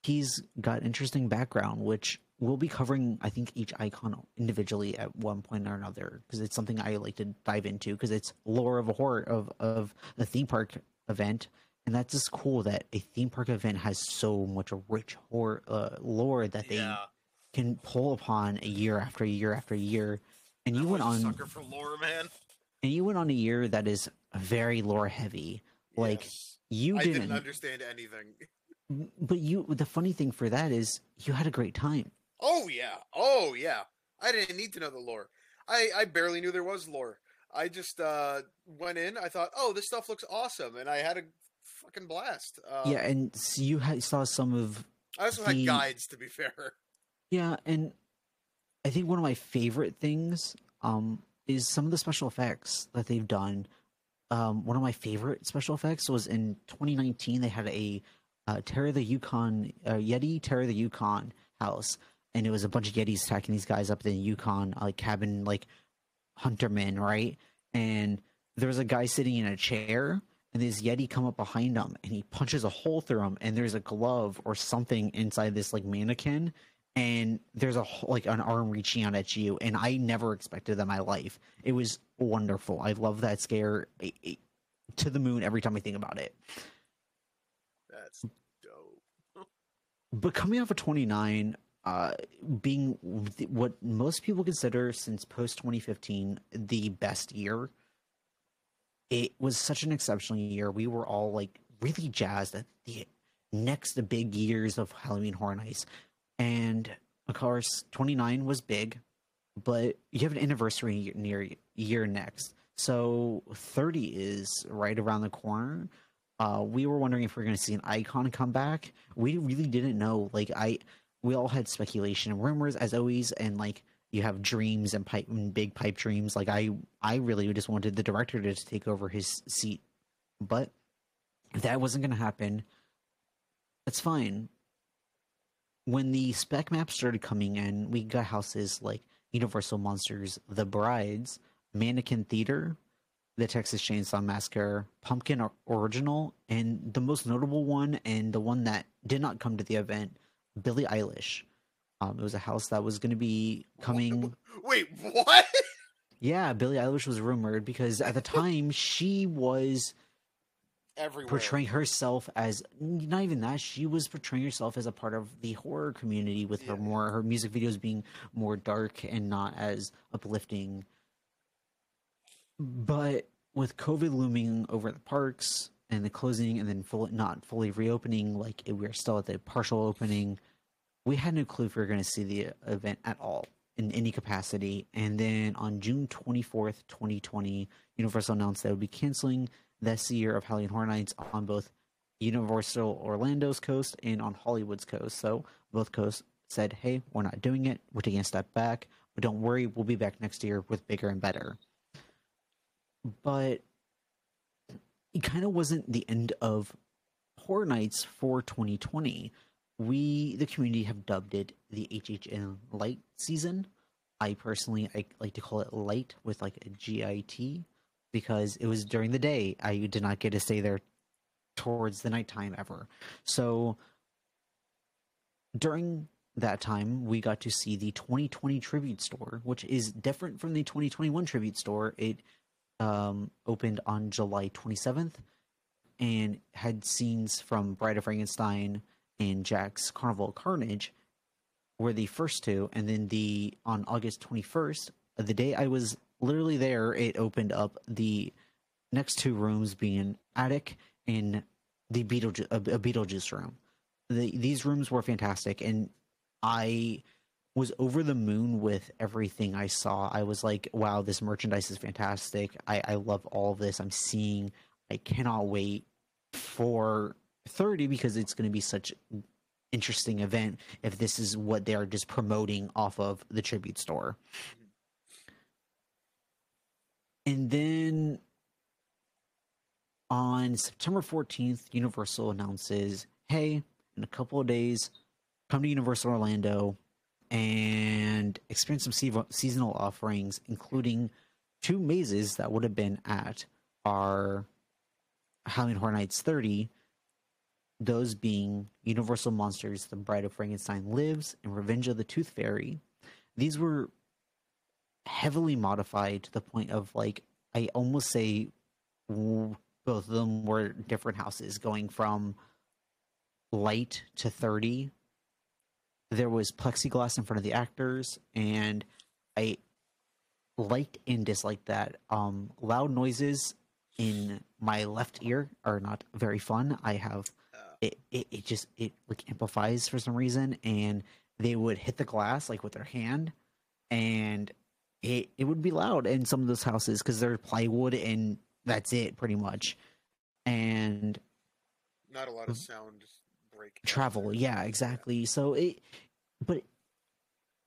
he's got interesting background, which we'll be covering. I think each icon individually at one point or another because it's something I like to dive into because it's lore of a horror of of a theme park event and that's just cool that a theme park event has so much rich horror uh, lore that they yeah. can pull upon a year after year after year. And you went on sucker for lore, man. And you went on a year that is very lore heavy. Like yes. you didn't, didn't understand anything. But you, the funny thing for that is you had a great time. Oh yeah, oh yeah. I didn't need to know the lore. I I barely knew there was lore. I just uh, went in. I thought, oh, this stuff looks awesome, and I had a fucking blast. Um, yeah, and you had, saw some of. I also the... had guides, to be fair. Yeah, and I think one of my favorite things um, is some of the special effects that they've done. Um, one of my favorite special effects was in 2019. They had a uh, Terror the Yukon uh, Yeti Terror the Yukon house, and it was a bunch of Yetis attacking these guys up in the Yukon like cabin like huntermen, right? And there was a guy sitting in a chair and this yeti come up behind him and he punches a hole through him and there's a glove or something inside this like mannequin and there's a like an arm reaching out at you and i never expected that in my life. It was wonderful. I love that scare it, it, to the moon every time i think about it. That's but coming out for 29 uh being what most people consider since post 2015 the best year it was such an exceptional year. We were all like really jazzed at the next big years of Halloween Horror Nights. And of course, 29 was big, but you have an anniversary near year next. So 30 is right around the corner. Uh, we were wondering if we are going to see an icon come back. We really didn't know. Like I, we all had speculation and rumors as always, and like you have dreams and pipe and big pipe dreams. Like I, I really just wanted the director to take over his seat, but if that wasn't going to happen, that's fine. When the spec maps started coming in, we got houses like Universal Monsters, The Brides, Mannequin Theater, The Texas Chainsaw Massacre, Pumpkin Original, and the most notable one and the one that did not come to the event, Billie Eilish. Um, it was a house that was going to be coming. Wait, what? Yeah, Billie Eilish was rumored because at the time she was everywhere. portraying herself as not even that she was portraying herself as a part of the horror community with her more her music videos being more dark and not as uplifting but with covid looming over the parks and the closing and then full, not fully reopening like we we're still at the partial opening we had no clue if we were going to see the event at all in any capacity and then on june 24th 2020 universal announced they would be canceling this year of Halloween Horror Nights on both Universal Orlando's coast and on Hollywood's coast. So both coasts said, "Hey, we're not doing it. We're taking a step back, but don't worry, we'll be back next year with bigger and better." But it kind of wasn't the end of Horror Nights for 2020. We, the community, have dubbed it the HHN Light season. I personally, I like to call it light with like a GIT because it was during the day. I did not get to stay there towards the nighttime ever. So during that time, we got to see the 2020 tribute store, which is different from the 2021 tribute store. It um, opened on July 27th and had scenes from Bride of Frankenstein and Jack's Carnival Carnage were the first two, and then the on August 21st, the day I was literally there, it opened up the next two rooms being attic and the Beetlejuice, a, a Beetlejuice room. The, these rooms were fantastic, and I was over the moon with everything I saw. I was like, "Wow, this merchandise is fantastic! I, I love all of this. I'm seeing. I cannot wait for 30 because it's going to be such interesting event if this is what they're just promoting off of the tribute store." And then on September 14th, Universal announces, hey, in a couple of days, come to Universal Orlando and experience some se- seasonal offerings, including two mazes that would have been at our Halloween Horror Nights 30. Those being Universal Monsters, The Bride of Frankenstein Lives, and Revenge of the Tooth Fairy. These were heavily modified to the point of like I almost say both of them were different houses going from light to 30 there was plexiglass in front of the actors and i liked and disliked that um loud noises in my left ear are not very fun. I have it, it, it just it like amplifies for some reason and they would hit the glass like with their hand and it, it would be loud in some of those houses because they're plywood and that's it pretty much. And Not a lot of sound break. travel yeah exactly so it but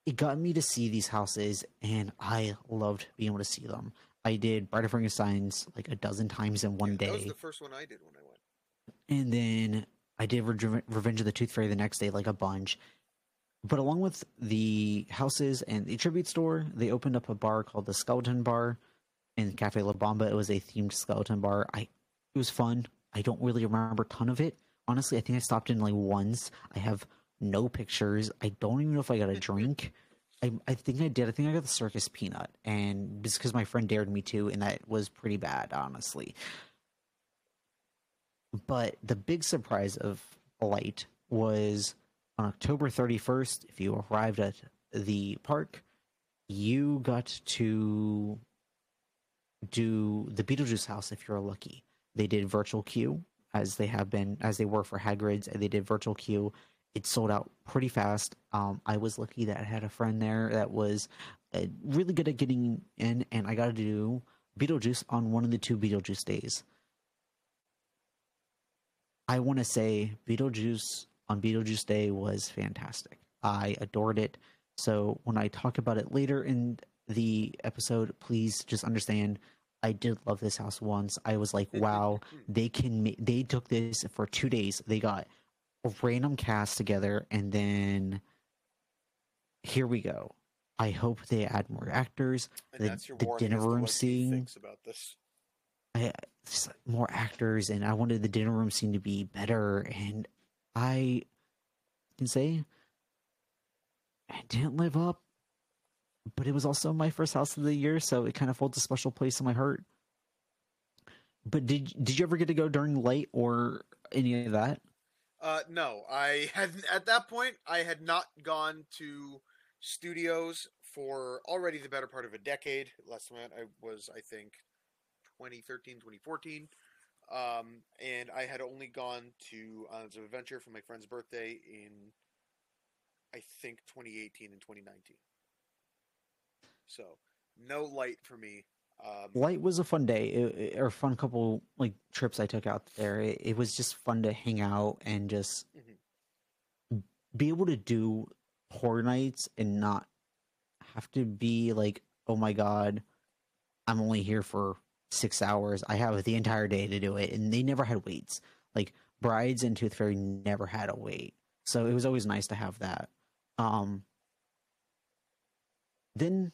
it got me to see these houses and i loved being able to see them i did Bride of frankenstein's like a dozen times in one Yeah, day That was the first one I did when I went. and then I did Re- Revenge of the Tooth Fairy the next day, like a bunch. But along with the houses and the tribute store, they opened up a bar called the Skeleton Bar in Cafe La Bamba. It was a themed skeleton bar. I it was fun. I don't really remember a ton of it. Honestly, I think I stopped in like once. I have no pictures. I don't even know if I got a drink. I, I think I did. I think I got the circus peanut, and just because my friend dared me to, and that was pretty bad, honestly. But the big surprise of Light was on October 31st. If you arrived at the park, you got to do the Beetlejuice house if you're lucky. They did virtual queue as they have been as they were for Hagrid's, and they did virtual queue. It sold out pretty fast. Um, I was lucky that I had a friend there that was uh, really good at getting in, and I got to do Beetlejuice on one of the two Beetlejuice days. I want to say Beetlejuice on Beetlejuice Day was fantastic. I adored it. So when I talk about it later in the episode, please just understand I did love this house once. I was like, wow, they can ma- they took this for 2 days. They got a random cast together and then here we go. I hope they add more actors. And The- the dinner room scene. about this. I more actors, and I wanted the dinner room scene to be better. And I can say I didn't live up, but it was also my first house of the year, so it kind of holds a special place in my heart. But did did you ever get to go during light or any of that? Uh, no, I had at that point I had not gone to studios for already the better part of a decade. Last time I was, I think, 2013, 2014. Um, and I had only gone to Islands of Adventure for my friend's birthday in, I think, 2018 and 2019. So, no light for me. Um, Light was a fun day, it, it- or fun couple like trips I took out there. It, it was just fun to hang out and just Mhm. be able to do horror nights and not have to be like, oh my god, I'm only here for six hours. I have the entire day to do it, and they never had waits. Like Brides and Tooth Fairy never had a wait, so it was always nice to have that. Um, then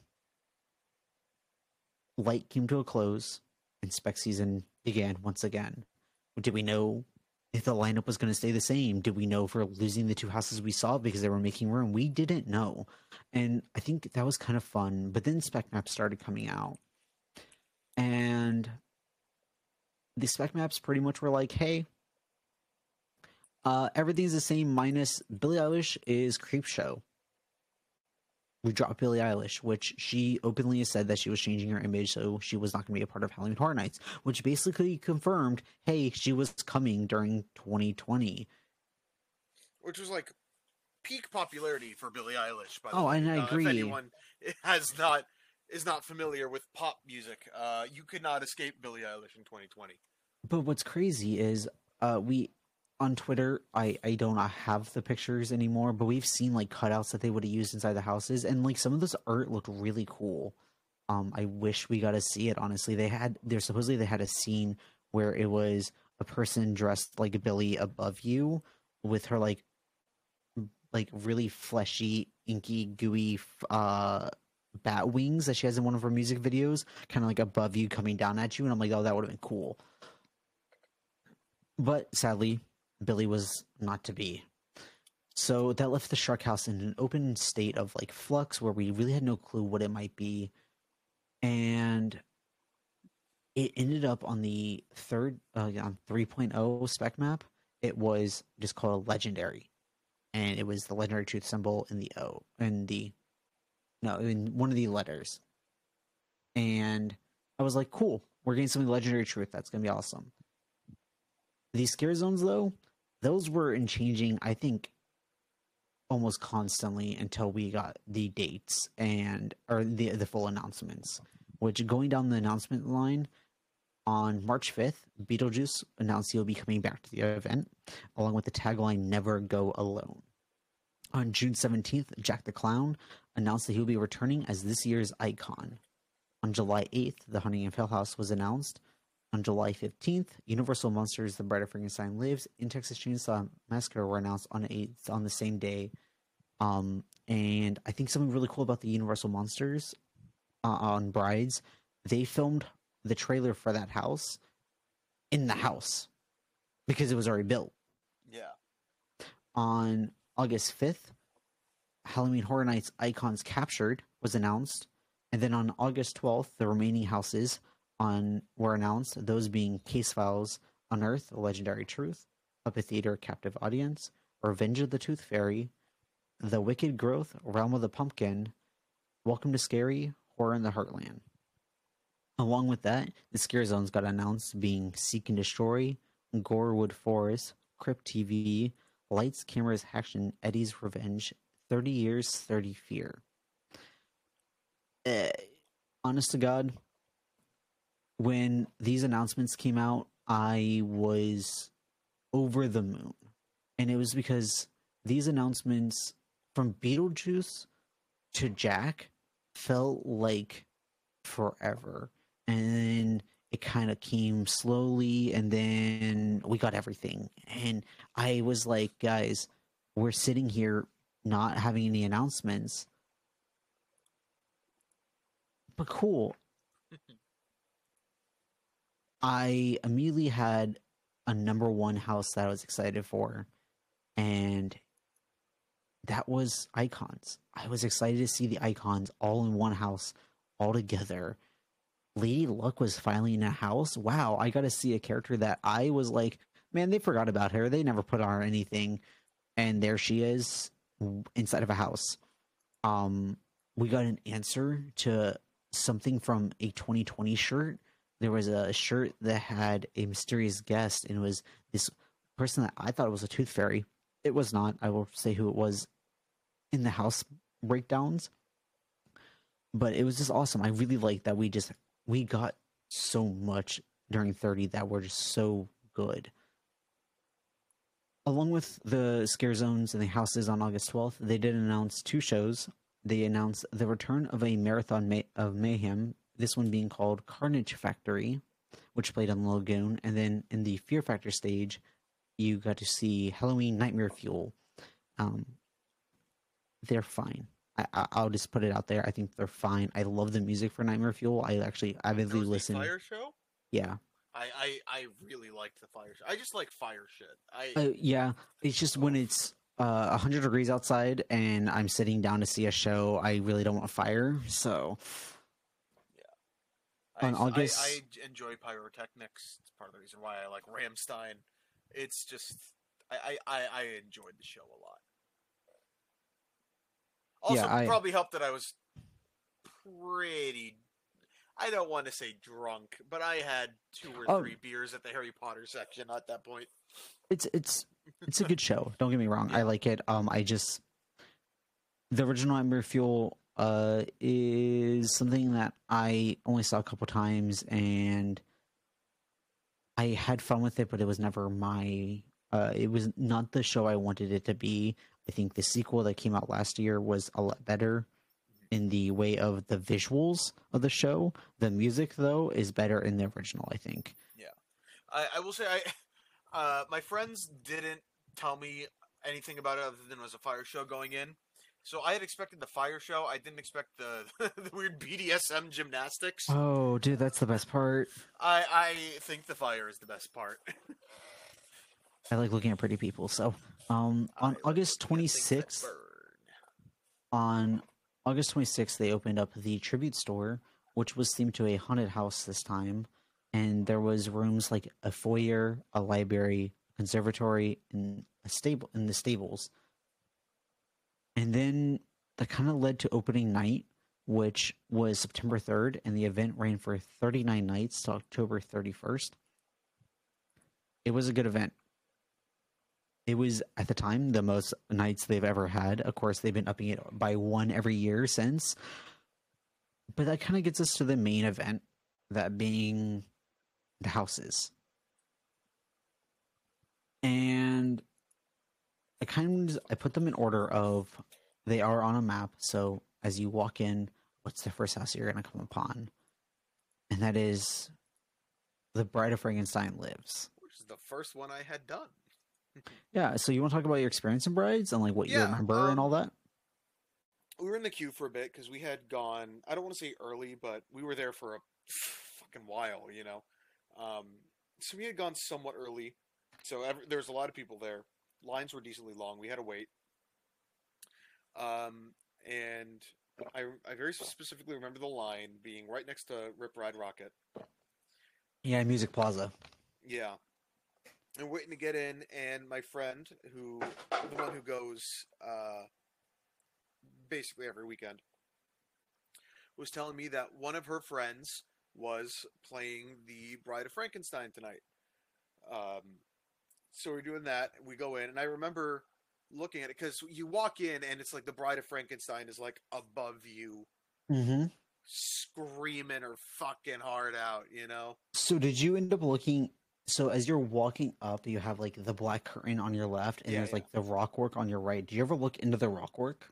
light came to a close and spec season began once again. Did we know if the lineup was going to stay the same? Did we know for losing the two houses we saw because they were making room? We didn't know. And I think that was kind of fun. But then spec maps started coming out. And the spec maps pretty much were like, hey, uh, everything's the same minus Billie Eilish is Creep Show we dropped Billie Eilish, which she openly has said that she was changing her image, so she was not going to be a part of Halloween Horror Nights, which basically confirmed, hey, she was coming during 2020. which was like peak popularity for Billie Eilish. By the Oh, way. and I Uh, agree. If anyone has not is not familiar with pop music, uh, you could not escape Billie Eilish in 2020. But what's crazy is, uh, we on Twitter, I I don't have the pictures anymore, but we've seen like cutouts that they would have used inside the houses, and like some of this art looked really cool. Um, I wish we got to see it. Honestly, they had there supposedly they had a scene where it was a person dressed like Billie above you with her like like really fleshy, inky, gooey uh bat wings that she has in one of her music videos, kind of like above you coming down at you, and I'm like, oh, that would have been cool. But sadly, Billie was not to be. So that left the Shark House in an open state of like flux where we really had no clue what it might be. And it ended up on the third, uh, on 3.0 spec map. It was just called Legendary. And it was the legendary truth symbol in the O, in the, no, in one of the letters. And I was like, cool, we're getting something legendary truth. That's going to be awesome. These scare zones, though, those were in changing, I think, almost constantly until we got the dates and or the the full announcements. Which going down the announcement line on March fifth, Beetlejuice announced he'll be coming back to the event, along with the tagline "Never Go Alone." On June seventeenth, Jack the Clown announced that he will be returning as this year's icon. On July eighth, the Haunting and Hill House was announced. On July 15th, Universal Monsters: The Bride of Frankenstein Lives and Texas Chainsaw Massacre were announced on eight on the same day. Um, and I think something really cool about the Universal Monsters uh, on Brides, they filmed the trailer for that house in the house because it was already built. Yeah. On August 5th, Halloween Horror Nights Icons Captured was announced, and then on August 12th, the remaining houses on were announced, those being Case Files, Unearth, The Legendary Truth, Puppet Theater, Captive Audience, Revenge of the Tooth Fairy, The Wicked Growth, Realm of the Pumpkin, Welcome to Scary, Horror in the Heartland. Along with that, the scare zones got announced being Seek and Destroy, Gorewood Forest, Crypt TV, Lights, Cameras, Action, Eddie's Revenge, 30 Years, 30 Fear. Eh, honest to God, when these announcements came out, I was over the moon. And it was because these announcements from Beetlejuice to Jack felt like forever. And it kind of came slowly, and then we got everything. And I was like, guys, we're sitting here not having any announcements. But cool. I immediately had a number one house that I was excited for, and that was Icons. I was excited to see the Icons all in one house, all together. Lady Luck was finally in a house. Wow, I got to see a character that I was like, man, they forgot about her. They never put on anything, and there she is inside of a house. Um, we got an answer to something from a 2020 shirt. There was a shirt that had a mysterious guest, and it was this person that I thought was a tooth fairy. It was not. I will say who it was in the house breakdowns. But it was just awesome. I really like that we just we got so much during 30 that were just so good. Along with the scare zones and the houses on August 12th, they did announce two shows. They announced the return of a marathon may- of mayhem, this one being called Carnage Factory, which played on the Lagoon. And then in the Fear Factor stage, you got to see Halloween Nightmare Fuel. Um, they're fine. I, I'll just put it out there. I think they're fine. I love the music for Nightmare Fuel. I actually avidly listen. Fire show. Yeah. I, I I really liked the fire show. I just like fire shit. I uh, yeah. It's just when it's uh, 100 degrees outside and I'm sitting down to see a show, I really don't want fire. So. On I, August, I, I enjoy pyrotechnics. It's part of the reason why I like Rammstein. It's just I I, I enjoyed the show a lot. Also, yeah, probably helped that I was pretty. I don't want to say drunk, but I had two or three beers at the Harry Potter section at that point. It's it's it's a good show. Don't get me wrong. Yeah. I like it. Um, I just the original Nightmare Fuel uh is something that I only saw a couple times and I had fun with it, but it was never my. Uh, it was not the show I wanted it to be. I think the sequel that came out last year was a lot better in the way of the visuals of the show. The music, though, is better in the original. I think. Yeah, I, I will say I, uh, my friends didn't tell me anything about it other than it was a fire show going in. So I had expected the fire show. I didn't expect the the weird BDSM gymnastics. Oh, dude, that's the best part. I I think the fire is the best part. I like looking at pretty people. So, um, on August 26th, on August 26th, they opened up the tribute store, which was themed to a haunted house this time, and there was rooms like a foyer, a library, conservatory, and a stable in the stables. And then that kind of led to opening night, which was September 3rd, and the event ran for 39 nights to October 31st. It was a good event. It was at the time the most nights they've ever had. Of course, they've been upping it by one every year since. But that kind of gets us to the main event, that being the houses. And I kind of I put them in order of they are on a map. So as you walk in, what's the first house you're going to come upon? And that is the Bride of Frankenstein lives, which is the first one I had done yeah. So you want to talk about your experience in brides and like what yeah, you remember um, and all that? We were in the queue for a bit because we had gone. I don't want to say early, but we were there for a fucking while. You know, um, so we had gone somewhat early. So every, there was a lot of people there. Lines were decently long. We had to wait. Um, and I, I very specifically remember the line being right next to Rip Ride Rockit. Yeah, Music Plaza. Yeah, and waiting to get in, and my friend, who the one who goes uh, basically every weekend, was telling me that one of her friends was playing the Bride of Frankenstein tonight. Um, so we're doing that. We go in, and I remember looking at it because you walk in, and it's like the Bride of Frankenstein is like above you. Mm-hmm screaming her fucking heart out, you know. So did you end up looking so as you're walking up, you have like the black curtain on your left, and yeah, there's yeah. like the rock work on your right. Do you ever look into the rock work?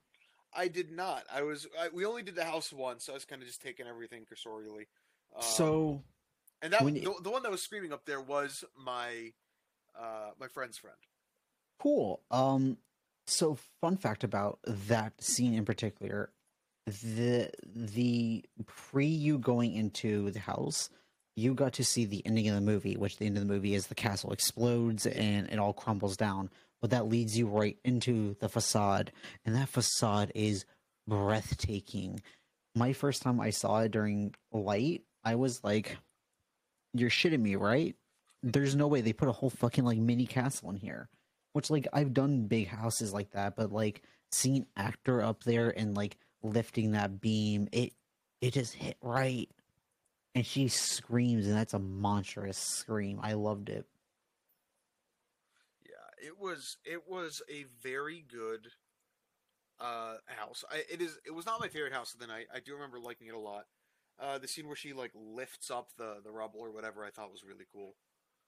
I did not. I was. I, we only did the house once, so I was kind of just taking everything cursorially. Um, so, and that the, the, one that was screaming up there was my uh, my friend's friend. Cool. Um. So, fun fact about that scene in particular: the the pre you going into the house you got to see the ending of the movie, which the end of the movie is the castle explodes and it all crumbles down. But that leads you right into the facade, and that facade is breathtaking. My first time I saw it during light, I was like, "You're shitting me, right? There's no way they put a whole fucking like mini castle in here." Which like I've done big houses like that, but like seeing actor up there and like lifting that beam, it it just hit right. And she screams, and that's a monstrous scream. I loved it. Yeah, it was it was a very good uh house. I, it is it was not my favorite house of the night. I do remember liking it a lot. Uh, the scene where she like lifts up the the rubble or whatever, I thought was really cool.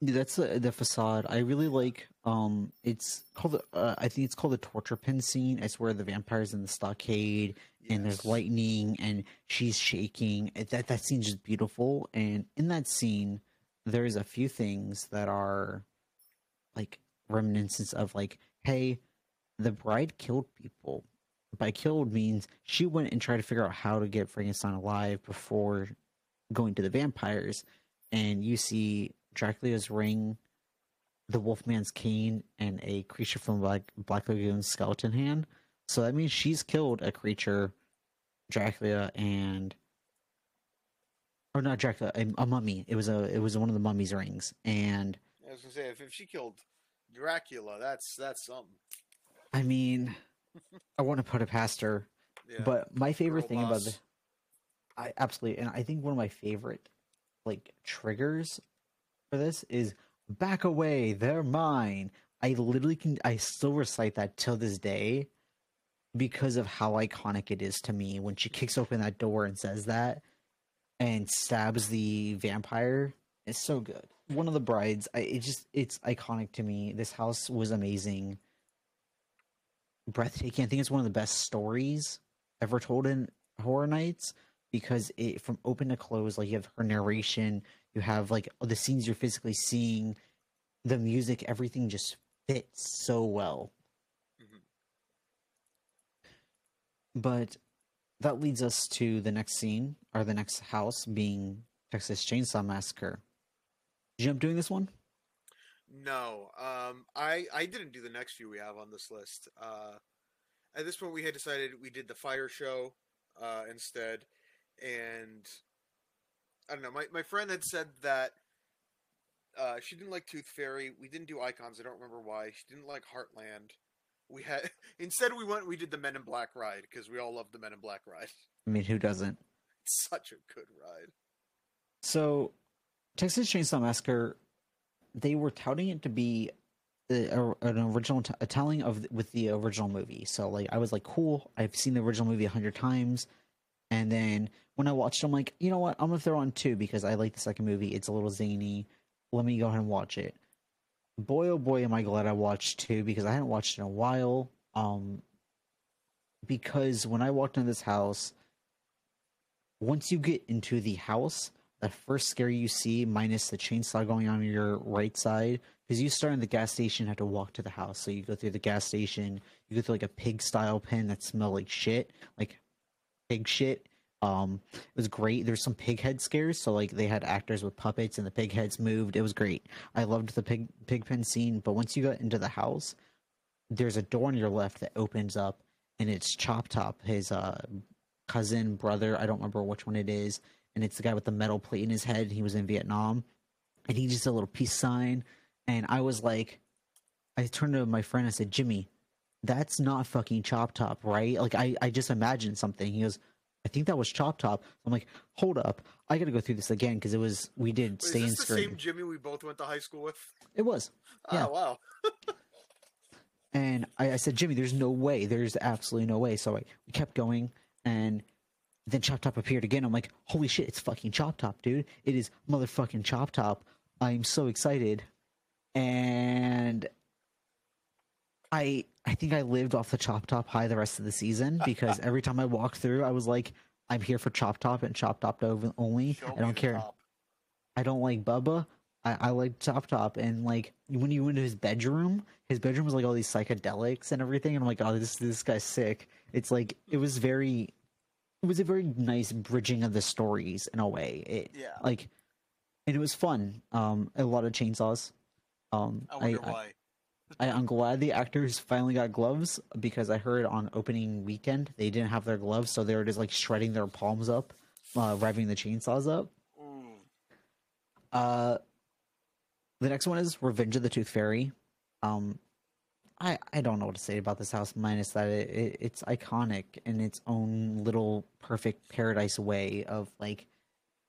That's the, the facade. I really like. Um, it's called. Uh, I think it's called the torture pin scene. It's where the vampires in the stockade and there's lightning and she's shaking. That that scene's just beautiful. And in that scene, there's a few things that are like reminiscence of like, hey, the bride killed people. By killed means she went and tried to figure out how to get Frankenstein alive before going to the vampires. And you see Dracula's ring, the Wolfman's cane, and a creature from Black Black Lagoon's skeleton hand. So that means she's killed a creature, Dracula, and or not Dracula, a, a mummy. It was a it was one of the mummy's rings, and I was gonna say if, if she killed Dracula, that's that's something. I mean, I want to put it past her, Yeah. but my favorite Girl thing about boss. the, I absolutely, and I think one of my favorite like triggers for this is back away, they're mine. I literally can, I still recite that till this day because of how iconic it is to me when she kicks open that door and says that and stabs the vampire. It's so good. One of the brides, I, it just, it's iconic to me. This house was amazing breathtaking. I think it's one of the best stories ever told in Horror Nights because it from open to close, like you have her narration, you have like the scenes you're physically seeing, the music, everything just fits so well. Mhm. But that leads us to the next scene or the next house being Texas Chainsaw Massacre. Did you end up doing this one? No, um, I I didn't do the next few we have on this list. Uh, at this point, we had decided we did the fire show uh, instead, and I don't know. My my friend had said that uh, she didn't like Tooth Fairy. We didn't do Icons. I don't remember why. She didn't like Heartland. We had instead we went we did the Men in Black ride because we all love the Men in Black ride. I mean, who doesn't? It's such a good ride. So, Texas Chainsaw Massacre, they were touting it to be the, an original, t- a telling of with the original movie. So, like, I was like, cool. I've seen the original movie a hundred times, and then when I watched, I'm like, you know what? I'm gonna throw on two because I like the second movie. It's a little zany. Let me go ahead and watch it. Boy, oh boy, am I glad I watched two because I hadn't watched in a while. Um, because when I walked into this house, once you get into the house, the first scare you see, minus the chainsaw going on your right side, because you start in the gas station, and have to walk to the house. So you go through the gas station, you go through like a pig style pen that smell like shit, like pig shit. Um, it was great. There's some pig head scares, so like they had actors with puppets and the pig heads moved. It was great. I loved the pig pig pen scene. But once you got into the house, there's a door on your left that opens up, and it's Chop Top, his uh cousin, brother, I don't remember which one it is, and it's the guy with the metal plate in his head. He was in Vietnam, and he just a little peace sign, and I was like, I turned to my friend I said, Jimmy, that's not fucking Chop Top, right? Like I, I just imagined something. He goes, I think that was Chop Top. I'm like, hold up, I got to go through this again because it was we did Wait, stay is this the scream. same Jimmy we both went to high school with? It was. Oh, yeah. Oh wow. And I, I said, Jimmy, there's no way. There's absolutely no way. So I, we kept going, and then Chop Top appeared again. I'm like, holy shit, it's fucking Chop Top, dude. It is motherfucking Chop Top. I'm so excited. And I I think I lived off the Chop Top high the rest of the season because every time I walked through, I was like, I'm here for Chop Top and Chop Top only. Show I don't care. top. I don't like Bubba. I, I like Chop Top, and like when you went to his bedroom, his bedroom was like all these psychedelics and everything. And I'm like, oh, this this guy's sick. It's like it was very, it was a very nice bridging of the stories in a way. It Yeah. like, and it was fun. Um, a lot of chainsaws. Um, I wonder I, why. I, I'm glad the actors finally got gloves because I heard on opening weekend they didn't have their gloves, so they were just like shredding their palms up, uh, revving the chainsaws up. Ooh. Uh, the next one is Revenge of the Tooth Fairy. Um, I I don't know what to say about this house, minus that it, it it's iconic in its own little perfect paradise way of like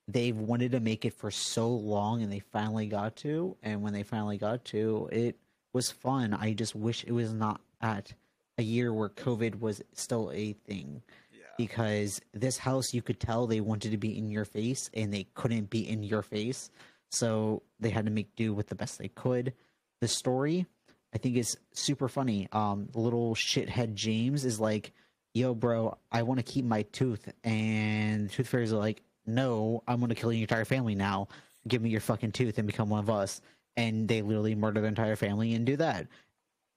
they've wanted to make it for so long and they finally got to and when they finally got to it was fun. I just wish it was not at a year where covid was still a thing Yeah. because this house you could tell they wanted to be in your face and they couldn't be in your face. So they had to make do with the best they could. The story i think is super funny. Um little shithead james is like yo bro i want to keep my tooth. And the tooth fairies are like no i'm going to kill your entire family now. Give me your fucking tooth and become one of us and they literally murder the entire family and do that.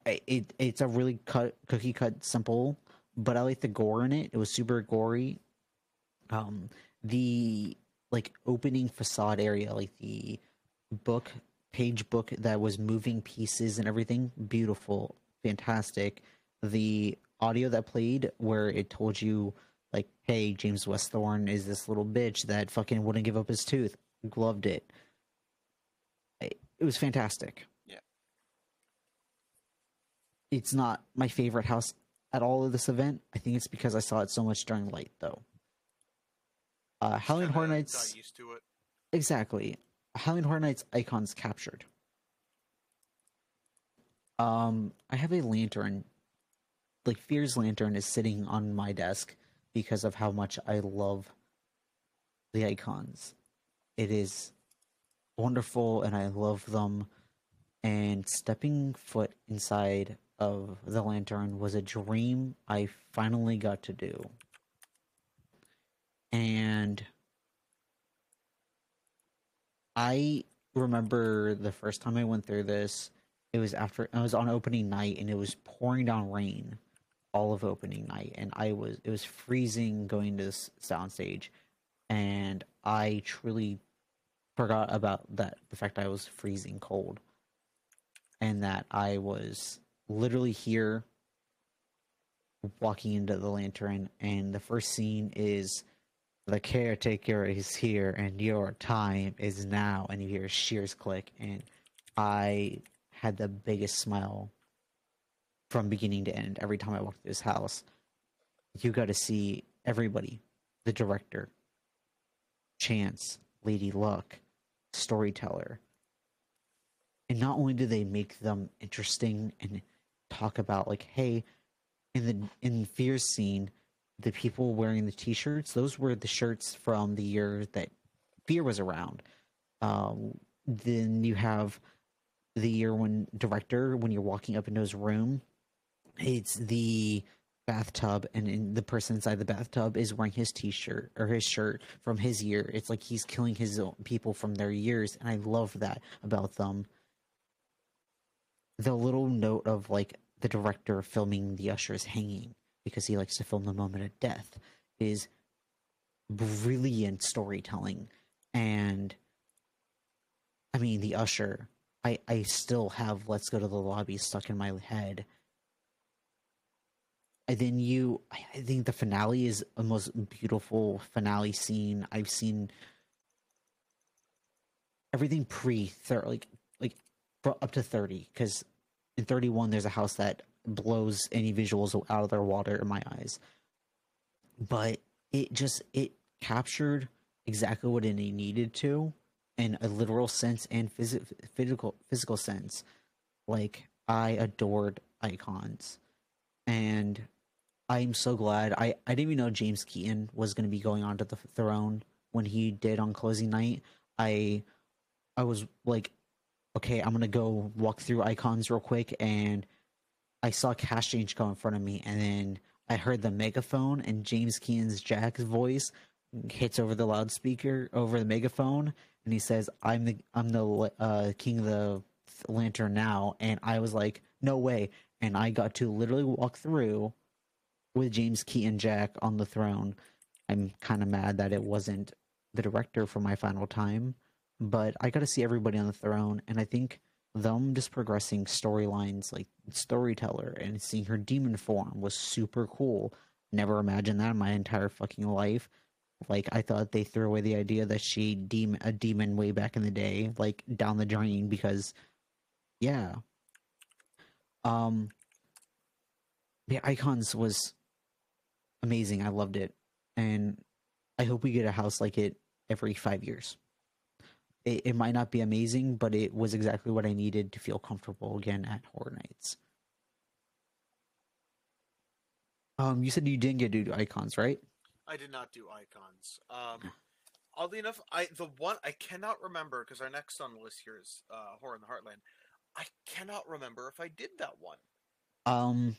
It it's a really cut cookie cut simple but i like the gore in it. It was super gory. Um the like opening facade area like the book page book that was moving pieces and everything beautiful fantastic. The audio that played where it told you like hey james westthorne is this little bitch that fucking wouldn't give up his tooth. Loved it it was fantastic Yeah. it's not my favorite house at all of this event i think it's because i saw it so much during light though uh halloween horror nights used to it. Exactly. Halloween Horror Nights icons captured. Um, I have a lantern. Like Fear's lantern is sitting on my desk because of how much I love the icons. It is wonderful and I love them. And stepping foot inside of the lantern was a dream I finally got to do. And I remember the first time I went through this, it was after I was on opening night and it was pouring down rain all of opening night and I was it was freezing going to this soundstage and I truly forgot about that the fact I was freezing cold and that I was literally here walking into the lantern. And the first scene is the caretaker is here and your time is now. And you hear shears click. And i had the biggest smile from beginning to end every time i walked through this house. You got to see everybody the director chance lady luck storyteller. And not only do they make them interesting and talk about like hey in the in fear's scene the people wearing the t-shirts those were the shirts from the year that fear was around. Um, then you have the year when director when you're walking up into his room it's the bathtub and in the person inside the bathtub is wearing his t-shirt or his shirt from his year. It's like he's killing his own people from their years and i love that about them. The little note of like the director filming the ushers hanging because he likes to film the moment of death is brilliant storytelling. And i mean the usher i i still have let's go to the lobby stuck in my head and then you i think the finale is the most beautiful finale scene i've seen. Everything pre like like up to 30 because in 31 there's a house that blows any visuals out of their water in my eyes. But it just it captured exactly what it needed to in a literal sense and phys- physical physical sense. Like i adored icons. And i'm so glad i i didn't even know james keaton was going to be going on to the throne when he did on closing night i i was like okay i'm gonna go walk through icons real quick and I saw Cash Change go in front of me, and then I heard the megaphone, and James Keaton's Jack's voice hits over the loudspeaker over the megaphone, and he says, "I'm the I'm the uh, king of the lantern now," and I was like, "No way!" And I got to literally walk through with James Keaton Jack on the throne. I'm kind of mad that it wasn't the director for my final time, but I got to see everybody on the throne, and I think them just progressing storylines like storyteller and seeing her demon form was super cool. Never imagined that in my entire fucking life. Like I thought they threw away the idea that she demon a demon way back in the day, like down the drain because yeah. Um the icons was amazing. I loved it. And I hope we get a house like it every five years. It, it might not be amazing, but it was exactly what I needed to feel comfortable again at Horror Nights. Um, you said you didn't get to do icons, right? I did not do icons. Um, oddly enough, I the one I cannot remember because our next on the list here is uh, Horror in the Heartland. I cannot remember if I did that one. Um,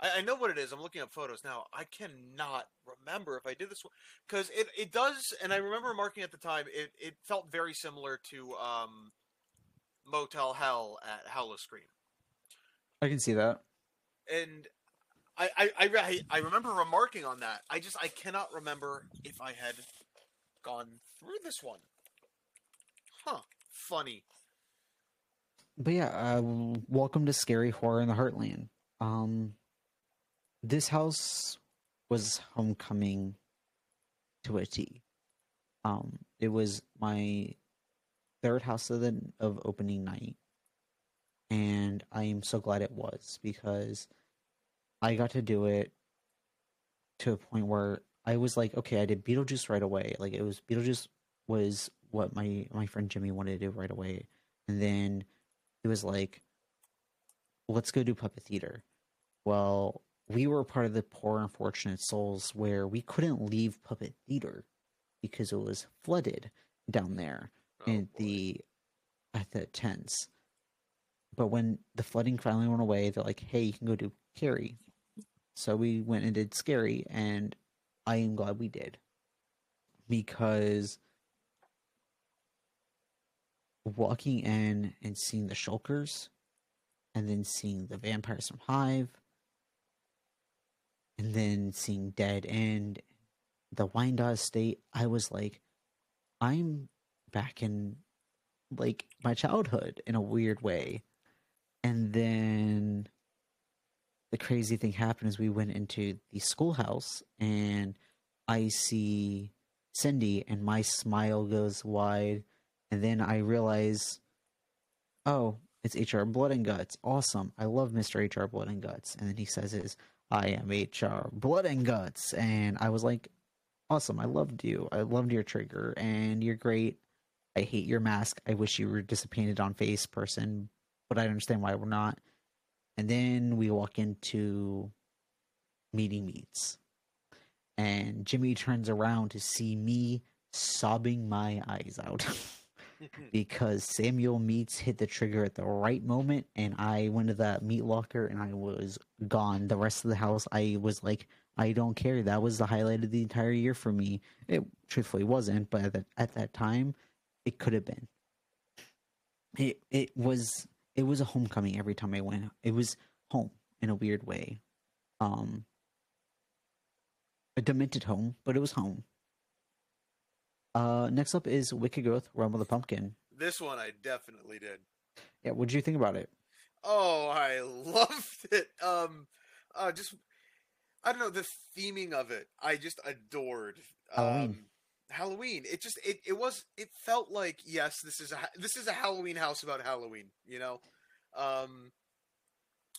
I, I know what it is. I'm looking up photos now. I cannot remember if I did this one because it, it does, and I remember marking at the time. It it felt very similar to um, Motel Hell at Howl-O-Scream, I can see that. and I I, I I I remember remarking on that. I just I cannot remember if I had gone through this one. Huh? Funny. But yeah, uh, welcome to Scary Horror in the Heartland. Um, this house was homecoming to a T. Um, it was my third house of the of opening night, and I am so glad it was because I got to do it to a point where I was like, okay, I did Beetlejuice right away. Like it was Beetlejuice was what my my friend Jimmy wanted to do right away, and then he was like, let's go do puppet theater. Well, we were part of the poor unfortunate souls where we couldn't leave puppet theater because it was flooded down there Oh, in boy. the at the tents. But when the flooding finally went away, they're like, "Hey, you can go do Scary." So we went and did Scary, and I am glad we did because walking in and seeing the shulkers, and then seeing the vampires from Hive, and then seeing Dead and the Wyandotte State, I was like, I'm back in like my childhood in a weird way. And then the crazy thing happened is we went into the schoolhouse and I see Cindy and my smile goes wide and then I realize oh, it's HR Blood and Guts. Awesome. I love Mr. HR Blood and Guts. And then he says is I am HR Blood and Guts and I was like awesome. I loved you. I loved your trigger and you're great. I hate your mask. I wish you were disappointed on face person, but I understand why we're not. And then we walk into meeting meets. And Jimmy turns around to see me sobbing my eyes out because Samuel Meats hit the trigger at the right moment and I went to that meat locker and I was gone. The rest of the house I was like I don't care. That was the highlight of the entire year for me. It truthfully wasn't, but at that, at that time, it could have been. It it was it was a homecoming every time I went. It was home in a weird way. Um a demented home, but it was home. Uh next up is Wicked Growth, Realm of the Pumpkin. This one I definitely did. Yeah, what did you think about it? Oh, I loved it. Um, uh, just I don't know the theming of it. I just adored. Halloween. Um, Halloween. It just it, it was it felt like yes, this is a this is a Halloween house about Halloween. You know, um,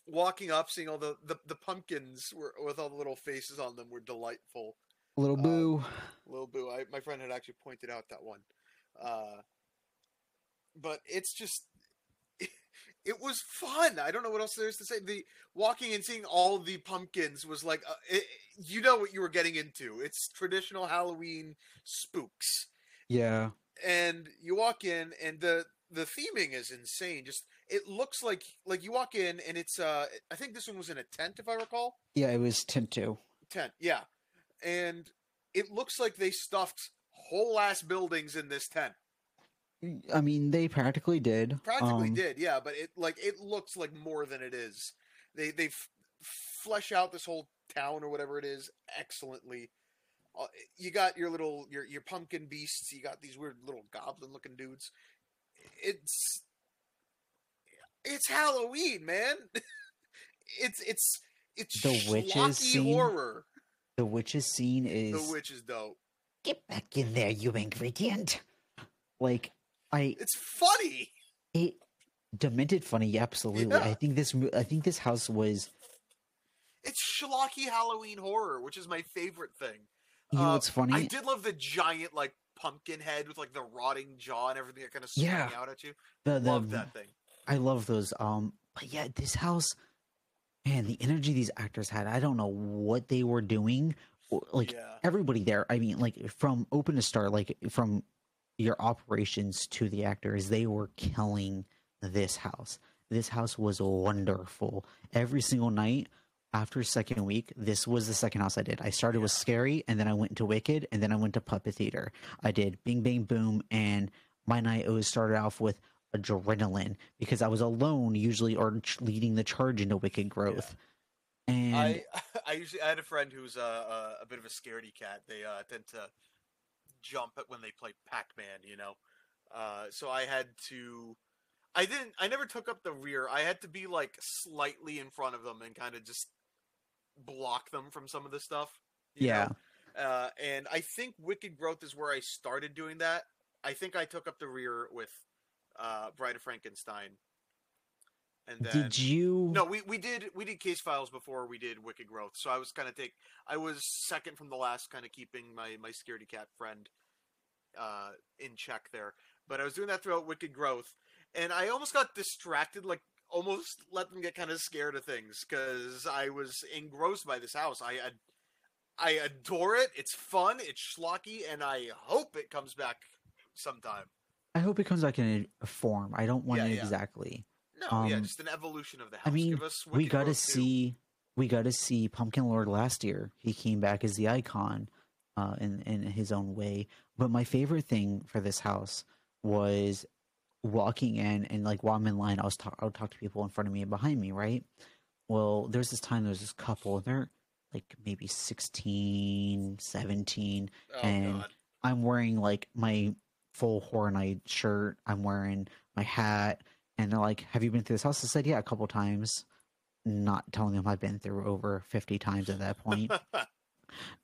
walking up, seeing all the the, the pumpkins were, with all the little faces on them were delightful. Little Um, Boo. Little Boo. I, my friend had actually pointed out that one. Uh, but it's just, it, was fun. I don't know what else there is to say. The walking and seeing all the pumpkins was like, uh, it, you know what you were getting into. It's traditional Halloween spooks, yeah. and you walk in, and the the theming is insane. Just it looks like like you walk in, and it's uh, I think this one was in a tent, if I recall Yeah, it was tent two. tent yeah and it looks like they stuffed whole ass buildings in this tent. I mean, they practically did. practically Um, did yeah but it like it looks like more than it is. They they f- flesh out this whole town or whatever it is excellently. Uh, you got your little your your pumpkin beasts you got these weird little goblin looking dudes. It's it's halloween man. It's it's it's The witches horror The witches scene is the witch is dope Get back in there, you ingredient. Like I It's funny. it demented funny, absolutely. Yeah. I think this I think this house was It's schlocky Halloween horror, which is my favorite thing. you know Uh, what's funny? I did love the giant like pumpkin head with like the rotting jaw and everything that kind of Yeah. out at you. the, the, Love that thing. I love those. Um, but yeah, this house, man, the energy these actors had. I don't know what they were doing. Like yeah. everybody there. I mean, like from open to start, like from your operations to the actors, they were killing this house. This house was wonderful. Every single night after second week, this was the second house I did. I started with Scary, and then I went to Wicked, and then I went to Puppet Theater. I did Bing Bang Boom, and my night always started off with adrenaline because I was alone, usually, or ch- leading the charge into Wicked Growth. And I I usually I had a friend who's a a, a bit of a scaredy cat. They uh, tend to jump at when they play Pac Man, you know. Uh, so I had to. I didn't. I never took up the rear. I had to be like slightly in front of them and kind of just block them from some of the stuff. yeah. Uh, and I think Wicked Growth is where I started doing that. I think I took up the rear with uh, Bride of Frankenstein. And then did you? no, we, we did we did case files before we did Wicked Growth, so I was kind of take I was second from the last, kind of keeping my my scaredy cat friend uh, in check there. But I was doing that throughout Wicked Growth, and I almost got distracted, like almost let them get kind of scared of things because I was engrossed by this house. I ad- I adore it. It's fun. It's schlocky, and I hope it comes back sometime. I hope it comes back in a form. I don't want Yeah, it yeah. exactly. No, yeah, Um, just an evolution of the house. I mean, we got to see we got to see Pumpkin Lord last year. He came back as the icon uh, in in his own way. But my favorite thing for this house was walking in and like while I'm in line, I was talk I would talk to people in front of me and behind me, right? Well, there's this time there's this couple. They're like maybe 16, 17. Oh and god. I'm wearing like my full Horror Night shirt. I'm wearing my hat. And they're like, Have you been through this house? I said, Yeah, a couple times. Not telling them I've been through over 50 times at that point.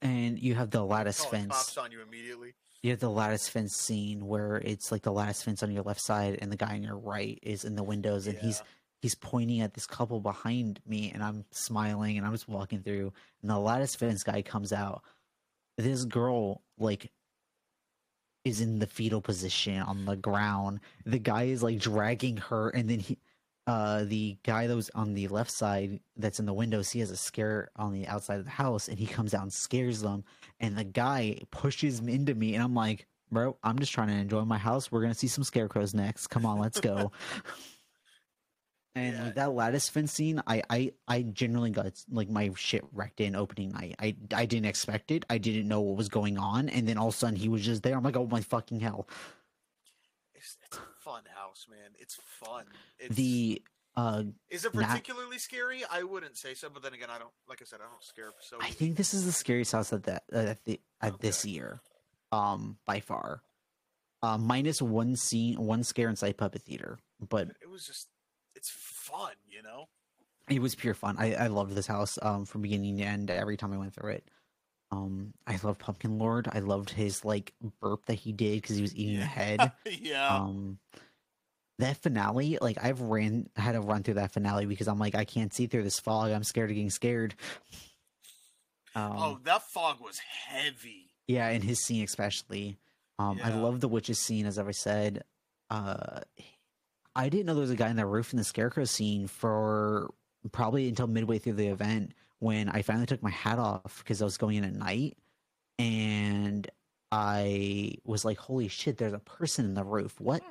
and you have the lattice fence. cops on you immediately. You have the lattice fence scene where it's like the lattice fence on your left side and the guy on your right is in the windows and he's he's pointing at this couple behind me and I'm smiling and I'm just walking through and the lattice fence guy comes out. This girl like is in the fetal position on the ground. The guy is like dragging her and then he uh the guy that was on the left side that's in the windows he has a scare on the outside of the house and he comes out and scares them. And the guy pushes him into me and i'm like bro i'm just trying to enjoy my house. We're gonna see some scarecrows next. Come on let's go and Yeah. like that lattice fence scene i i i generally got like my shit wrecked in opening night i i didn't expect it i didn't know what was going on and then all of a sudden he was just there i'm like oh my fucking hell It's, it's a fun house, man. It's fun. It's, the uh is it particularly scary? I wouldn't say so, but then again, I don't. Like I said, I don't scare so. I think this is the scariest house at that at the at this year, um, by far. Uh, minus one scene, one scare inside Puppet Theater, but it was just. It's fun, you know. it was pure fun. I I loved this house um from beginning to end. Every time I went through it, um, I loved Pumpkin Lord. I loved his like burp that he did because he was eating the head. yeah. um, that finale, like I've ran had to run through that finale because I'm like I can't see through this fog. I'm scared of getting scared. Um, oh, that fog was heavy. Yeah, in his scene especially. Um, I love the witches scene, as I said. Uh, I didn't know there was a guy in the roof in the scarecrow scene for probably until midway through the event when I finally took my hat off because I was going in at night, and I was like, "Holy shit! There's a person in the roof. What?"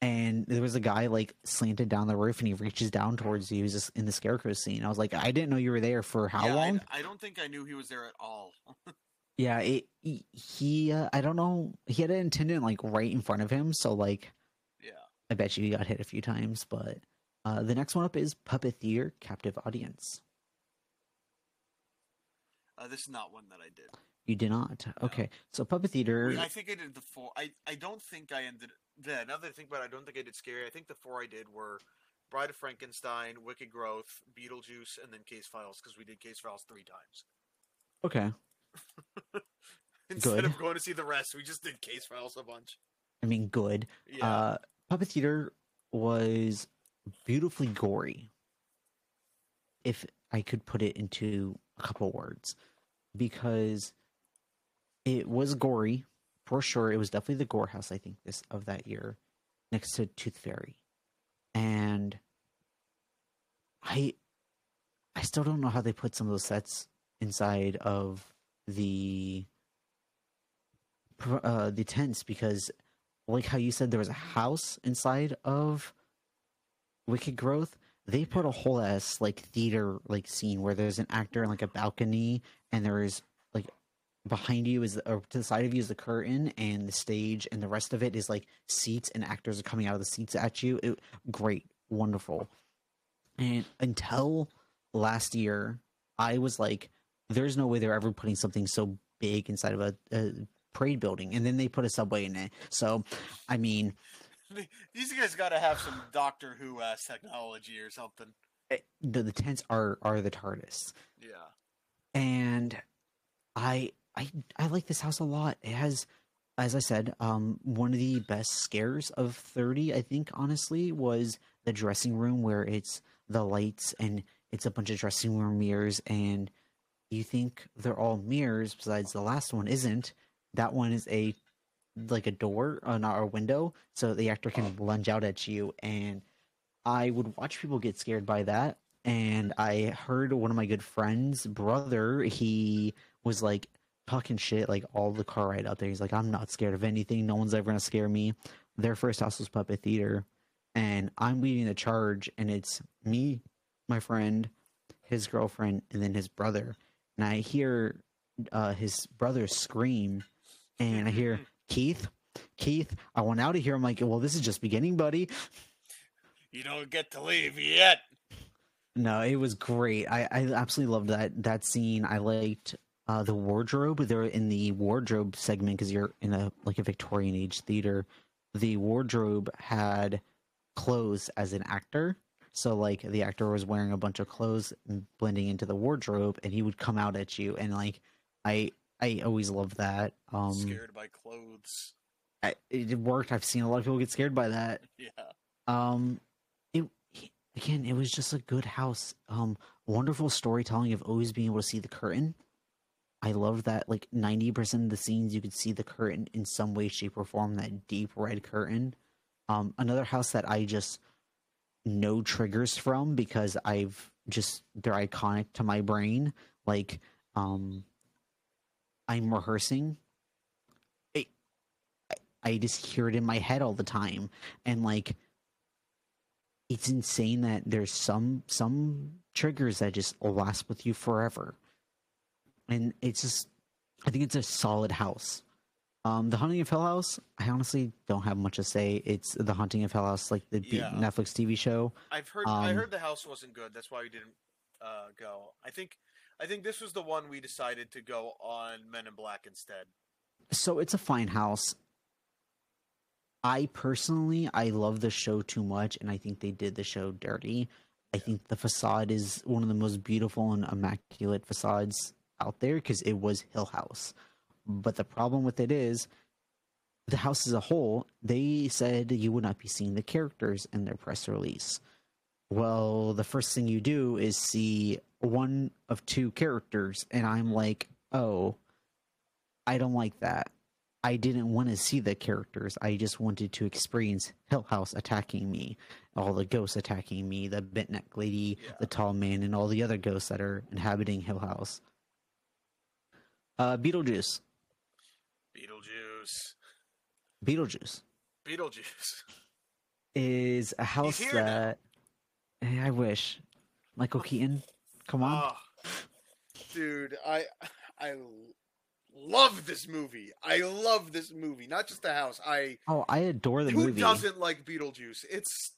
And there was a guy like slanted down the roof, and he reaches down towards you. He was just in the scarecrow scene. I was like, "I didn't know you were there for how Yeah, long?" I, don't think I knew he was there at all. Yeah, it, he, uh, I don't know. He had an attendant like right in front of him, so like. I bet you got hit a few times. But uh, the next one up is Puppet Theater Captive Audience. Uh, this is not one that I did. You did not. Okay, so Puppet Theater. We- I think I did the four. I, I don't think I ended. Yeah, now that I think about it, I don't think I did scary. I think the four I did were Bride of Frankenstein, Wicked Growth, Beetlejuice, and then Case Files because we did Case Files three times. Okay. Instead Good. of going to see the rest, we just did case files a bunch. I mean, good. Yeah. Uh, Puppet Theater was beautifully gory. If I could put it into a couple words, because it was gory for sure. It was definitely the gore house. I think this of that year, next to Tooth Fairy, and I, I still don't know how they put some of those sets inside of the uh, the tents because like how you said there was a house inside of Wicked Growth. They put a whole ass like theater like scene where there's an actor in like a balcony and there is like behind you is or to the side of you is the curtain and the stage and the rest of it is like seats and actors are coming out of the seats at you. It, great, wonderful. And until last year, I was like, there's no way they're ever putting something so big inside of a, a parade building. And then they put a subway in it. So, I mean, These guys got to have some Doctor Who ass technology or something. eh, the, the tents are are the TARDIS. Yeah. and I I I like this house a lot. It has, as I said, um, one of the best scares of thirty. I think honestly was the dressing room where it's the lights and it's a bunch of dressing room mirrors and you think they're all mirrors. Besides the last one isn't. That one is a like a door uh, not a window, so the actor can lunge out at you. And I would watch people get scared by that and I heard one of my good friends' brother, he was like talking shit like all the car ride out there. He's like, I'm not scared of anything. No one's ever gonna scare me. Their first house was Puppet Theater, and I'm leading the charge, and it's me, my friend, his girlfriend, and then his brother. And I hear uh, his brother scream, and I hear Keith, Keith, I want out of here. I'm like, well, this is just beginning, buddy. You don't get to leave yet. No, it was great. I, I absolutely loved that that scene. I liked uh, the wardrobe. They're in the wardrobe segment because you're in a like a Victorian age theater. The wardrobe had clothes as an actor. So like the actor was wearing a bunch of clothes and blending into the wardrobe, and he would come out at you. And like I I always love that. Um, Scared by clothes. I, it worked. I've seen a lot of people get scared by that. Yeah. Um, it again, it was just a good house. Um, wonderful storytelling of always being able to see the curtain. I love that. Like ninety percent of the scenes, you could see the curtain in some way, shape, or form. That deep red curtain. Um, another house that I just know triggers from because I've just they're iconic to my brain. Like, um, I'm rehearsing. I, I- I just hear it in my head all the time, and like it's insane that there's some some triggers that just last with you forever and it's just i think it's a solid house um the haunting of hill house i honestly don't have much to say it's the haunting of hill house like the Yeah. netflix tv show I've heard. I Um, heard the house wasn't good. That's why we didn't uh, go. I think. I think this was the one we decided to go on Men in Black instead. so it's a fine house. I personally i love the show too much and i think they did the show dirty. I think the facade is one of the most beautiful and immaculate facades out there because it was hill house. But the problem with it is the house as a whole they said you would not be seeing the characters in their press release. Well the first thing you do is see one of two characters and i'm like oh i don't like that I didn't want to see the characters. I just wanted to experience Hill House attacking me, all the ghosts attacking me, the bent neck lady, Yeah. the tall man, and all the other ghosts that are inhabiting Hill House. Uh, Beetlejuice. Beetlejuice. Beetlejuice Beetlejuice. is a house now. that Eh, I wish Michael Keaton. Come on, Oh, dude, I I love this movie. I love this movie. Not just the house. I oh, I adore the who movie. Who doesn't like Beetlejuice? It's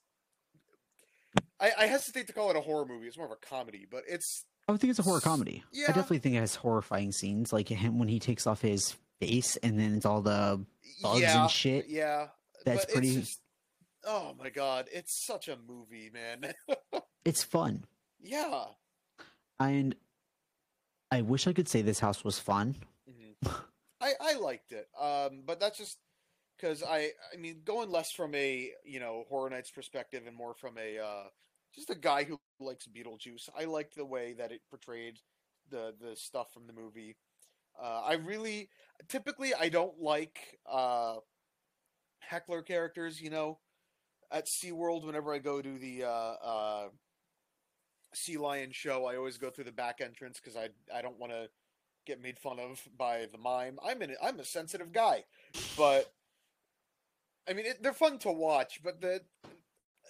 I, I hesitate to call it a horror movie. It's more of a comedy, but it's I would think it's a horror comedy. Yeah. I definitely think it has horrifying scenes, like him when he takes off his face and then it's all the bugs yeah, and shit. Yeah, That's but pretty- just, oh my god, it's such a movie, man. It's fun. yeah. And I wish I could say this house was fun. Mhm. I, I liked it, um, but that's just because I I mean going less from a you know Horror Nights perspective and more from a uh, just a guy who likes Beetlejuice. I liked the way that it portrayed the the stuff from the movie. Uh, I really typically I don't like uh, heckler characters. You know, at SeaWorld whenever I go to the uh, uh, Sea Lion show, I always go through the back entrance because I I don't want to get made fun of by the mime. I'm in I'm a sensitive guy, but I mean it, they're fun to watch. But the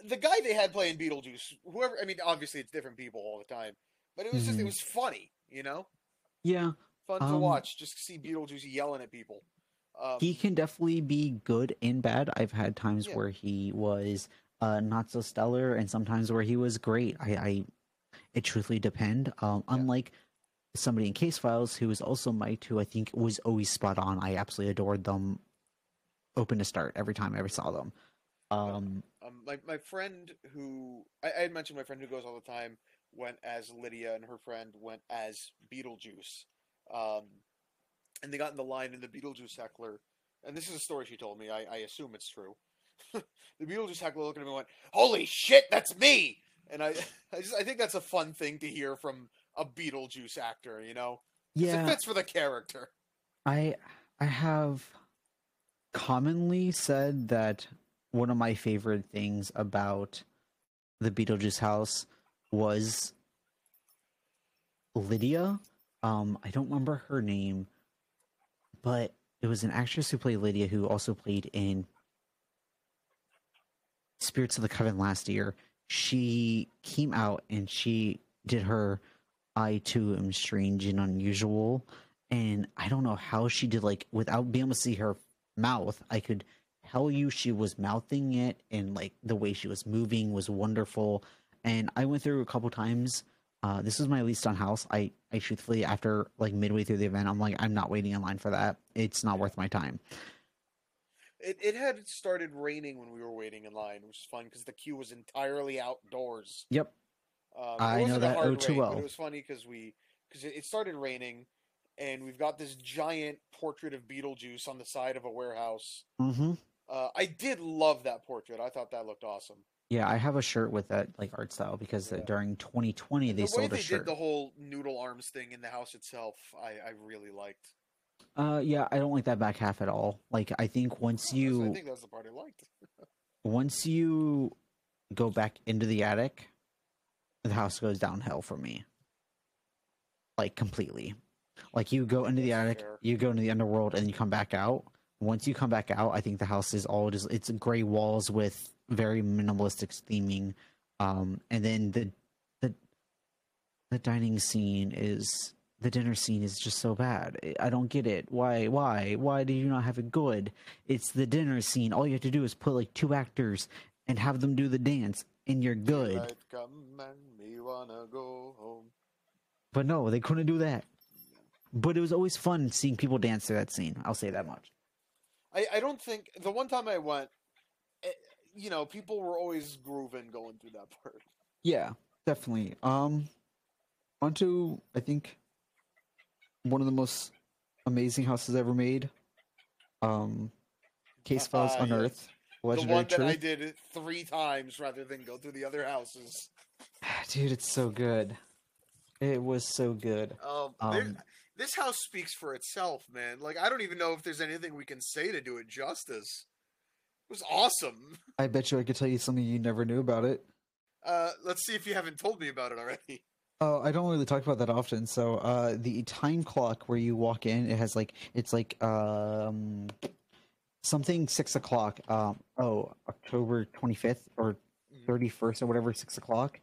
the guy they had playing Beetlejuice, whoever I mean, obviously it's different people all the time, but it was just it Mhm. was funny, you know, Yeah, fun to Um, watch. Just see Beetlejuice yelling at people. Um, he can definitely be good and bad. I've had times Yeah. where he was uh, not so stellar, and sometimes where he was great. I, I it truthfully depend. Um, Yeah. Unlike somebody in Case Files who was also Mike, who I think was always spot on. I absolutely adored them, open to start every time I ever saw them. Um, Um, my my friend who I, I had mentioned my friend who goes all the time went as Lydia, and her friend went as Beetlejuice. Um, and they got in the line in the Beetlejuice heckler, and this is a story she told me. I, I assume it's true. the Beetlejuice heckler looked at him and went, "Holy shit, that's me!" And I I just I think that's a fun thing to hear from a Beetlejuice actor. You know, yeah, it fits for the character. I I have commonly said that one of my favorite things about the Beetlejuice house was Lydia. Um, I don't remember her name, but it was an actress who played Lydia who also played in Spirits of the Coven last year. She came out and she did her I too am strange and unusual and I don't know how she did like without being able to see her mouth, I could tell you she was mouthing it and like the way she was moving was wonderful. And I went through a couple times. Uh, this was my least on house. I, I truthfully after like midway through the event, I'm like, I'm not waiting in line for that. It's not worth my time. It it had started raining when we were waiting in line, which was fun because the queue was entirely outdoors. Yep. Um, I know that oh too well. It was funny because we because it, it started raining, and we've got this giant portrait of Beetlejuice on the side of a warehouse. Mm-hmm. Uh, I did love that portrait. I thought that looked awesome. Yeah, I have a shirt with that like art style because Yeah. during 2020 they the way sold they a shirt. did the whole noodle arms thing in the house itself, I, I really liked. Uh, yeah, I don't like that back half at all. Like, I think once you I think that's the part I liked. once you go back into the attic, the house goes downhill for me. Like completely. Like you go into the attic, you go into the underworld, and you come back out. Once you come back out, I think the house is all just it's gray walls with very minimalistic theming. Um, and then the the the dining scene is the dinner scene is just so bad. I- don't get it. Why? Why? Why do you not have it good? It's the dinner scene. All you have to do is put like two actors and have them do the dance, and you're good. Daylight come and me wanna go home. But no, they couldn't do that. But it was always fun seeing people dance to that scene. I'll say that much. I, I don't think the one time I went, eh, you know, people were always grooving going through that part. Yeah, definitely. Um, onto I think one of the most amazing houses ever made. Um, Case Files Ah, yes. Unearthed. the Legendary one that I did it three times rather than go through the other houses. Dude, it's so good. It was so good. Um, Um, this house speaks for itself, man. Like I don't even know if there's anything we can say to do it justice. It was awesome. I bet you I could tell you something you never knew about it. Uh, let's see if you haven't told me about it already. Oh, I don't really talk about that often. So, uh, the time clock where you walk in, it has like it's like um something six o'clock. Um, oh, October twenty fifth or Mhm. thirty first or whatever, six o'clock.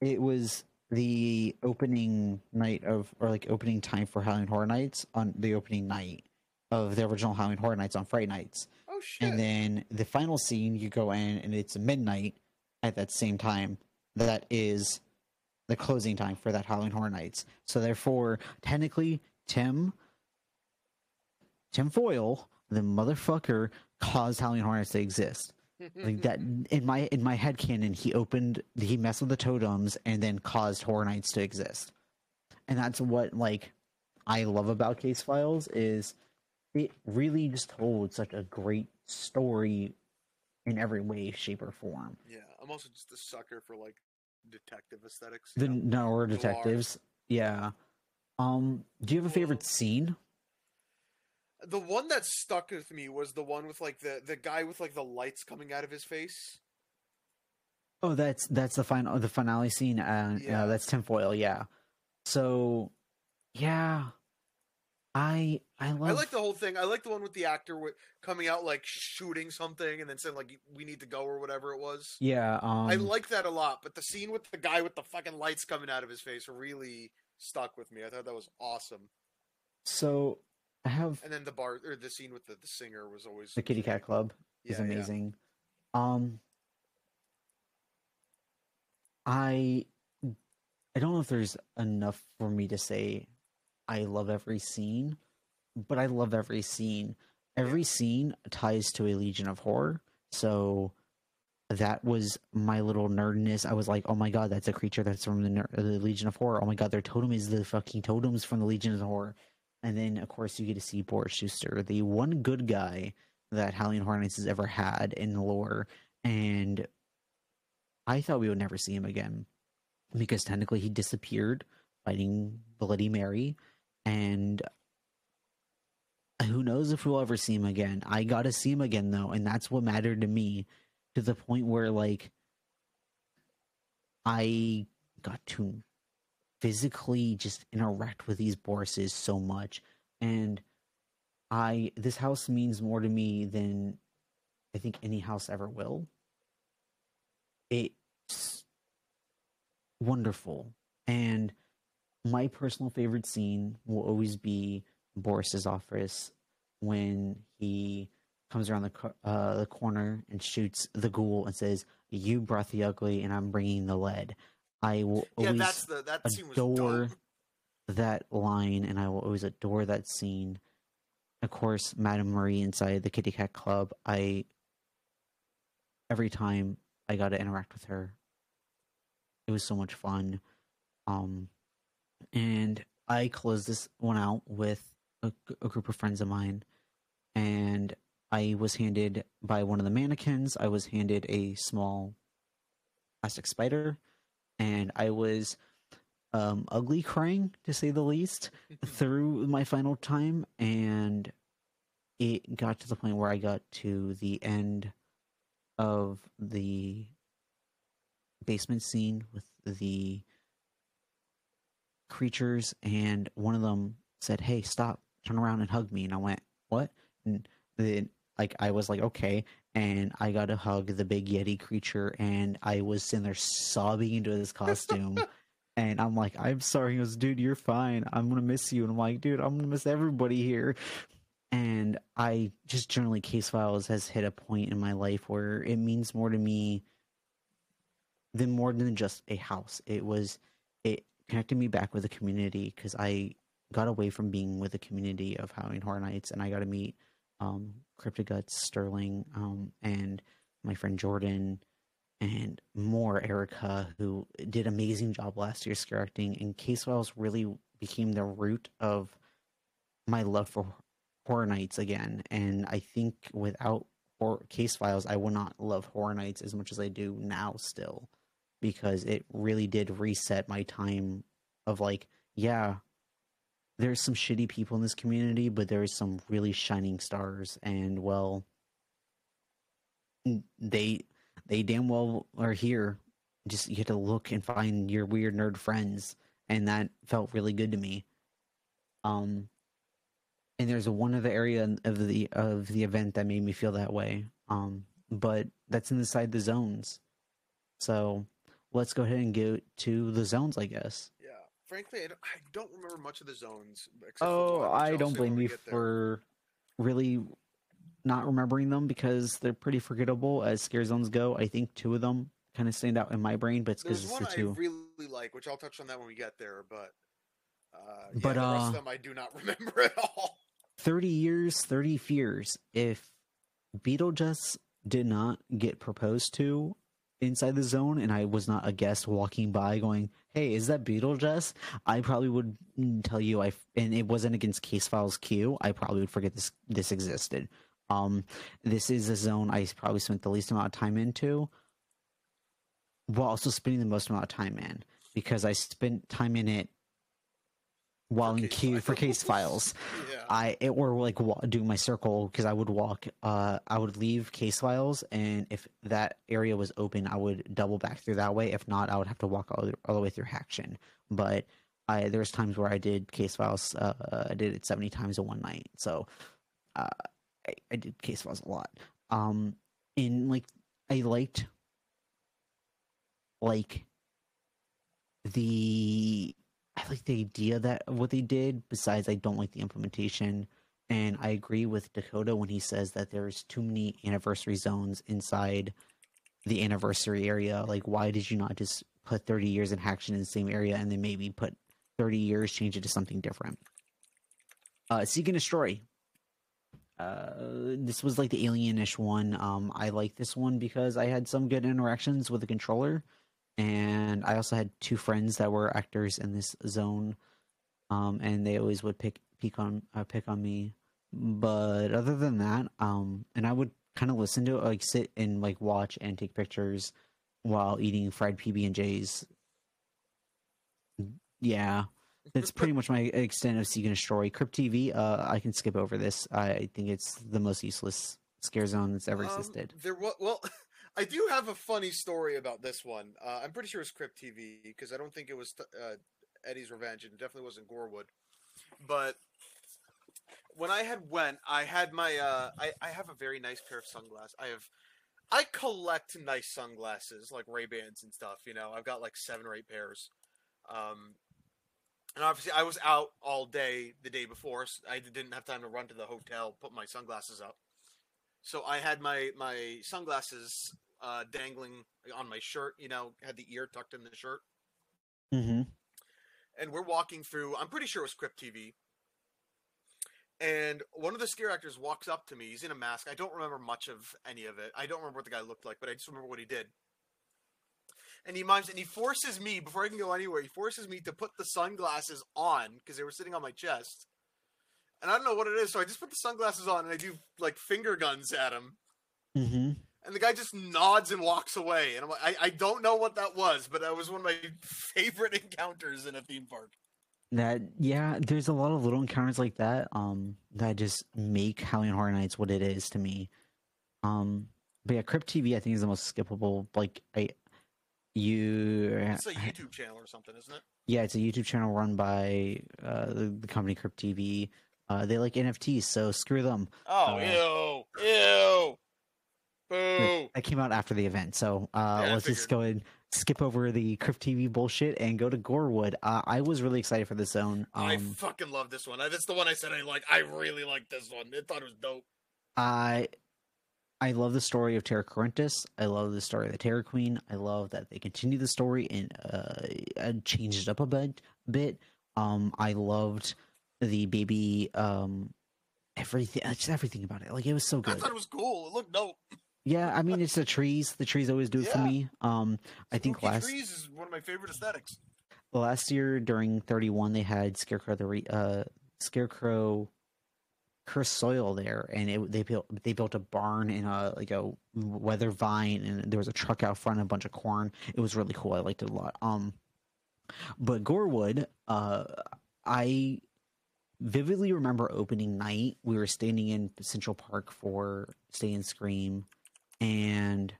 It was the opening night of or like opening time for Halloween Horror Nights on the opening night of the original Halloween Horror Nights on Friday nights. Oh shit! And then the final scene, you go in and it's midnight at that same time. That is the closing time for that Halloween Horror Nights. So therefore, technically, Tim, Tim Foyle, the motherfucker, caused Halloween Horror Nights to exist. Like that in my in my head canon, he opened, he messed with the totems and then caused Horror Nights to exist. And that's what like I love about Case Files is it really just told such a great story in every way, shape, or form. Yeah, I'm also just a sucker for like detective aesthetics. The know? Noir detectives, yeah. Um, do you have a favorite scene? The one that stuck with me was the one with like the the guy with like the lights coming out of his face. Oh, that's that's the final the finale scene. Uh, yeah, Yeah. that's tinfoil. Yeah. So, yeah, I I love. I like the whole thing. I like the one with the actor with coming out like shooting something and then saying like we need to go or whatever it was. Yeah. Um, I like that a lot, but the scene with the guy with the fucking lights coming out of his face really stuck with me. I thought that was awesome. so I have And then the bar or the scene with the, the singer was always the Kitty Cat Club is Yeah, yeah. amazing. Um, I I don't know if there's enough for me to say I love every scene, but I love every scene. Every scene ties to a Legion of Horror, so that was my little nerdness. I was like, "Oh my god, that's a creature that's from the, ner- the Legion of Horror." Oh my god, their totem is the fucking totems from the Legion of Horror. And then, of course, you get to see Boris Schuster, the one good guy that Halloween Horror Nights has ever had in lore. And I thought we would never see him again because technically he disappeared fighting Bloody Mary. And who knows if we'll ever see him again. I got to see him again, though. And that's what mattered to me to the point where, like, I got to physically just interact with these Borises so much. And I this house means more to me than I think any house ever will. It's wonderful. And my personal favorite scene will always be Boris's office when he comes around the uh, the corner and shoots the ghoul and says, "You brought the ugly, and I'm bringing the lead." I will Yeah, always that's the that scene adore that line, and I will always adore that scene. Of course, Madame Marie inside the Kitty Cat Club. I every time I got to interact with her, it was so much fun. Um, and I closed this one out with a, a group of friends of mine, and I was handed by one of the mannequins. I was handed a small plastic spider, and I was um, ugly crying to say the least through my final time and it got to the point where I got to the end of the basement scene with the creatures and one of them said, "Hey, stop. Turn around and hug me." And I went, "What?" And then like I was like, "Okay." And I got to hug the big yeti creature and I was sitting there sobbing into this costume. And I'm like, I'm sorry. He goes, dude, you're fine. I'm gonna miss you. And I'm like, dude, I'm gonna miss everybody here. And I just generally case files has hit a point in my life where it means more to me than more than just a house. It was connected me back with the community because I got away from being with the community of Halloween Horror Nights and I got to meet um Cryptoguts, Sterling, um, and my friend Jordan and more Erica, who did amazing job last year scare acting, and Case Files really became the root of my love for Horror Nights again. And I think without Case Files, I would not love Horror Nights as much as I do now still, because it really did reset my time of like, yeah, there's some shitty people in this community, but there's some really shining stars, and well, they they damn well are here. Just you have to look and find your weird nerd friends, and that felt really good to me. Um, and there's one other area of the of the event that made me feel that way. Um, but that's inside the zones. So let's go ahead and go to the zones, I guess. Yeah, frankly, I don't, I don't remember much of the zones. Oh, one, I don't blame you for really not remembering them because they're pretty forgettable as scare zones go. I think two of them kind of stand out in my brain, but it's because it's one the I two. really like, which I'll touch on that when we get there. But uh, yeah, But, the rest uh, of them I do not remember at all. 30 years, 30 fears. If Beetlejuice did not get proposed to inside the zone and I was not a guest walking by going, "Hey, is that Beetlejuice?" I probably would tell you I and it wasn't against Case Files queue. I probably would forget this this existed. Um, this is a zone I probably spent the least amount of time into, while also spending the most amount of time in because I spent time in it while in queue for case files. Yeah. I it were like wa- doing my circle because I would walk. Uh, I would leave case files, and if that area was open, I would double back through that way. If not, I would have to walk all the, all the way through Haction. But I there's times where I did case files. Uh, I did it seventy times in one night. So uh, I, I did case files a lot. Um, in like I liked like the I like the idea that what they did. Besides, I don't like the implementation, and I agree with Dakota when he says that there's too many anniversary zones inside the anniversary area. Like, why did you not just put 30 years in action in the same area and then maybe put 30 years, change it to something different? Uh, Seek and Destroy. Uh, this was like the alienish one. Um, I like this one because I had some good interactions with the controller and I also had two friends that were actors in this zone, um, and they always would pick pick on uh, pick on me. But other than that, um, and I would kind of listen to it, like sit and like watch and take pictures while eating fried PB and J's. Yeah, that's pretty much my extent of Seek and Destroy. Crypt TV, uh, I can skip over this. I think it's the most useless scare zone that's ever Um, existed. There was well, I do have a funny story about this one. Uh, I'm pretty sure it's Crypt TV because I don't think it was uh, Eddie's Revenge, and it definitely wasn't Gorewood. But when I had went, I had my uh, I I have a very nice pair of sunglasses. I have. I collect nice sunglasses like Ray Bans and stuff. You know, I've got like seven or eight pairs. Um, and obviously, I was out all day the day before. So I didn't have time to run to the hotel, put my sunglasses up. So I had my my sunglasses uh, dangling on my shirt. You know, had the ear tucked in the shirt, Mm-hmm. and we're walking through. I'm pretty sure it was Crypt TV. And one of the scare actors walks up to me. He's in a mask. I don't remember much of any of it. I don't remember what the guy looked like, but I just remember what he did. And he mimes and he forces me before I can go anywhere. He forces me to put the sunglasses on because they were sitting on my chest. And I don't know what it is, so I just put the sunglasses on and I do like finger guns at him. Mm-hmm. And the guy just nods and walks away. And I'm like, I, I don't know what that was, but that was one of my favorite encounters in a theme park. That yeah, there's a lot of little encounters like that um that just make Halloween Horror Nights what it is to me. Um, but yeah, Crypt TV I think is the most skippable. Like I, you, It's a YouTube channel or something, isn't it? yeah, it's a YouTube channel run by uh, the, the company Crypt TV. Uh, they like NFTs, so screw them. Oh, Uh, ew, ew, boo. That came out after the event, so uh, Yeah, let's just go and skip over the Crypt TV bullshit and go to Gorewood. Uh, I was really excited for this zone. I Um, fucking love this one. I- That's the one I said I like. I really like this one. I thought it was dope. I I love the story of Terra Corinthus. I love the story of the Terra Queen. I love that they continue the story and uh, and changed it up a bit. Bit. Um, I loved the baby. Um, everything. Just everything about it. Like it was so good. I thought it was cool. It looked dope. Yeah, I mean it's the trees. The trees always do it for me. Um, I think Spooky last trees is one of my favorite aesthetics. last year during 31 they had scarecrow the re, uh scarecrow cursed soil there and it, they built they built a barn in a like a weather vine and there was a truck out front and a bunch of corn it was really cool i liked it a lot um but gorewood uh i vividly remember opening night we were standing in central park for stay and scream and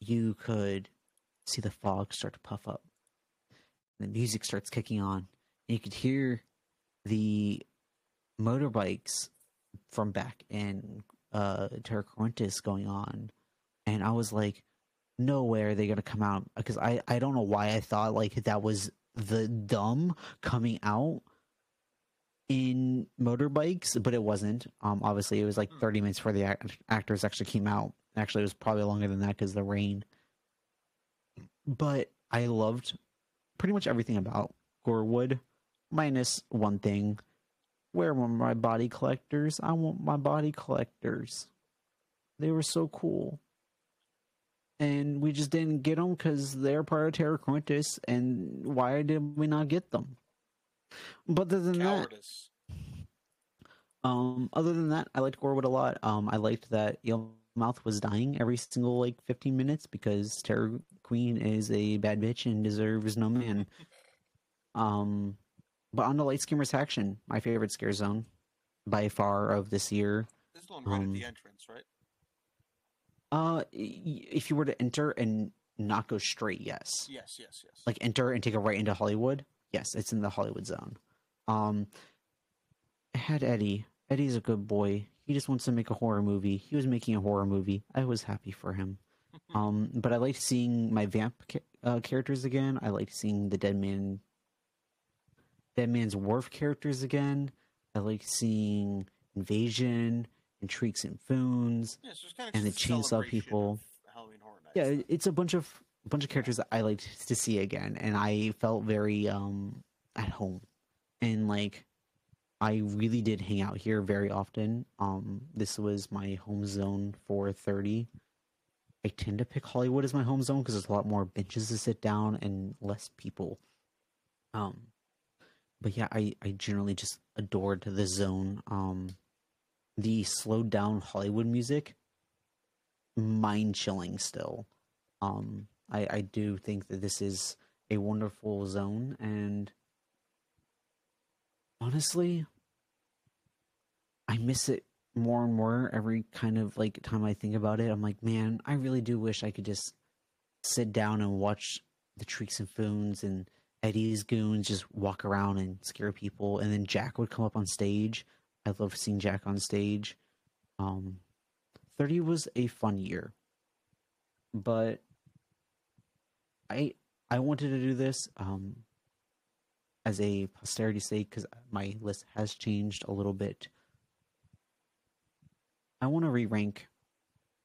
you could see the fog start to puff up. The music starts kicking on. And you could hear the motorbikes from back in uh Terra going on. And I was like no way are they gonna come out. Because I I don't know why I thought like that was the dumb coming out in motorbikes but it wasn't um obviously it was like Hmm. 30 minutes before the act- actors actually came out actually it was probably longer than that because the rain but I loved pretty much everything about Gorewood, minus one thing. Where were my body collectors? I want my body collectors. They were so cool. and we just didn't get them because they're part of Terra Quintus, and why did we not get them? But other than Cowardice. that, um, other than that, I liked Gorewood a lot. Um, I liked that Mouth was dying every single like 15 minutes because Terra Queen is a bad bitch and deserves no man. um, but on the Light Skimmers action, my favorite scare zone by far of this year. This is the one right Um, at the entrance, right? Uh, if you were to enter and not go straight, yes. Yes, yes, yes. Like enter and take a right into Hollywood. Yes, it's in the Hollywood zone. Um, I had Eddie. Eddie's a good boy. He just wants to make a horror movie. He was making a horror movie. I was happy for him. Um, but I liked seeing my vamp ca- uh, characters again. I liked seeing the Dead Man, Dead Man's Wharf characters again. I liked seeing Invasion and Shrieks and Foons. yeah, so it's kind of and the Chainsaw people. of Halloween Horror Nights. Yeah, it's a bunch of a bunch of characters that I liked to see again, and I felt very um at home, and like I really did hang out here very often. Um, this was my home zone for thirty. I tend to pick Hollywood as my home zone because there's a lot more benches to sit down and less people. Um, but yeah, I I generally just adored the zone. Um, the slowed down Hollywood music, mind chilling still. Um, I, I do think that this is a wonderful zone, and honestly, I miss it more and more every kind of like time I think about it. I'm like, man, I really do wish I could just sit down and watch the Treeks and Foons and Eddie's goons just walk around and scare people, and then Jack would come up on stage. I love seeing Jack on stage. Um, 30 was a fun year, but I I wanted to do this um, as a posterity sake because my list has changed a little bit. I want to re-rank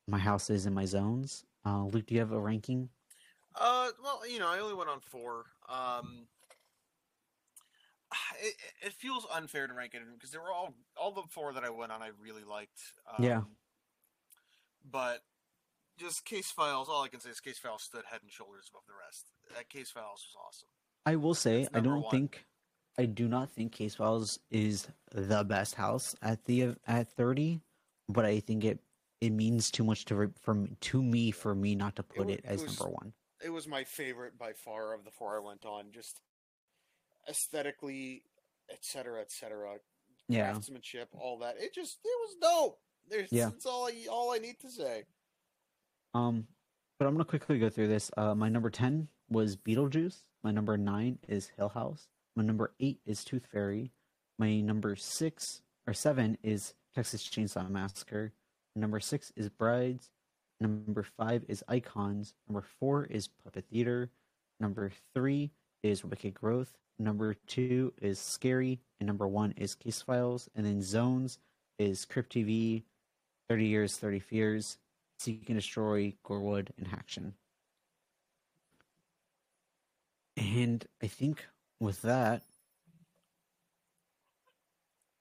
my houses and my zones. Uh, Luke, do you have a ranking? Uh, well, you know, I only went on four. Um, it, it feels unfair to rank it because they were all all the four that I went on. I really liked. Um, Yeah. But just case files. All I can say is case files stood head and shoulders above the rest. That case files was awesome. I will say I don't one. think I do not think Case Files is the best house at the at 30, but I think it it means too much to for to me for me not to put it, it as was- number 1. It was my favorite by far of the four I went on. Just aesthetically, etc., etc. Yeah. craftsmanship, all that. It just it was dope. There's Yeah. that's all I all I need to say. Um but I'm to quickly go through this. Uh my number 10 was Beetlejuice. My number 9 is Hill House. My number 8 is Tooth Fairy. My number 6 or 7 is Texas Chainsaw Massacre. Number 6 is Brides. Number 5 is Icons. Number 4 is Puppet Theater. Number 3 is Wicked Growth. Number 2 is Scary. And number 1 is Case Files. And then Zones is Crypt TV, 30 Years, 30 Fears, Seek and Destroy, Gorewood, and Haction. And I think with that,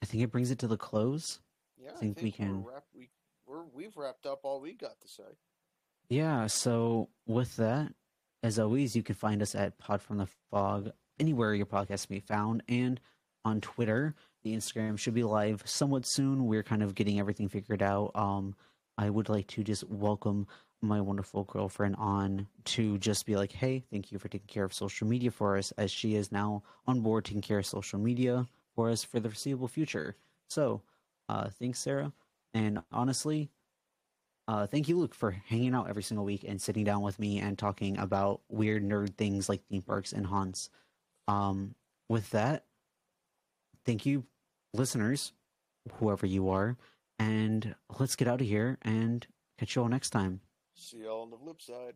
I think it brings it to the close. Yeah, I think we can- wrap, we we're we've wrapped up all we got to say. Yeah, so with that, as always, you can find us at Pod from the Fog, anywhere your podcast can be found, and on Twitter. The Instagram should be live somewhat soon. We're kind of getting everything figured out. Um, I would like to just welcome my wonderful girlfriend on to just be like, hey, thank you for taking care of social media for us, as she is now on board taking care of social media for us for the foreseeable future. So, uh, thanks, Sarah. And honestly, uh, thank you, Luke, for hanging out every single week and sitting down with me and talking about weird nerd things like theme parks and haunts. Um, with that, thank you, listeners, whoever you are, and let's get out of here and catch you all next time. See y'all on the flip side.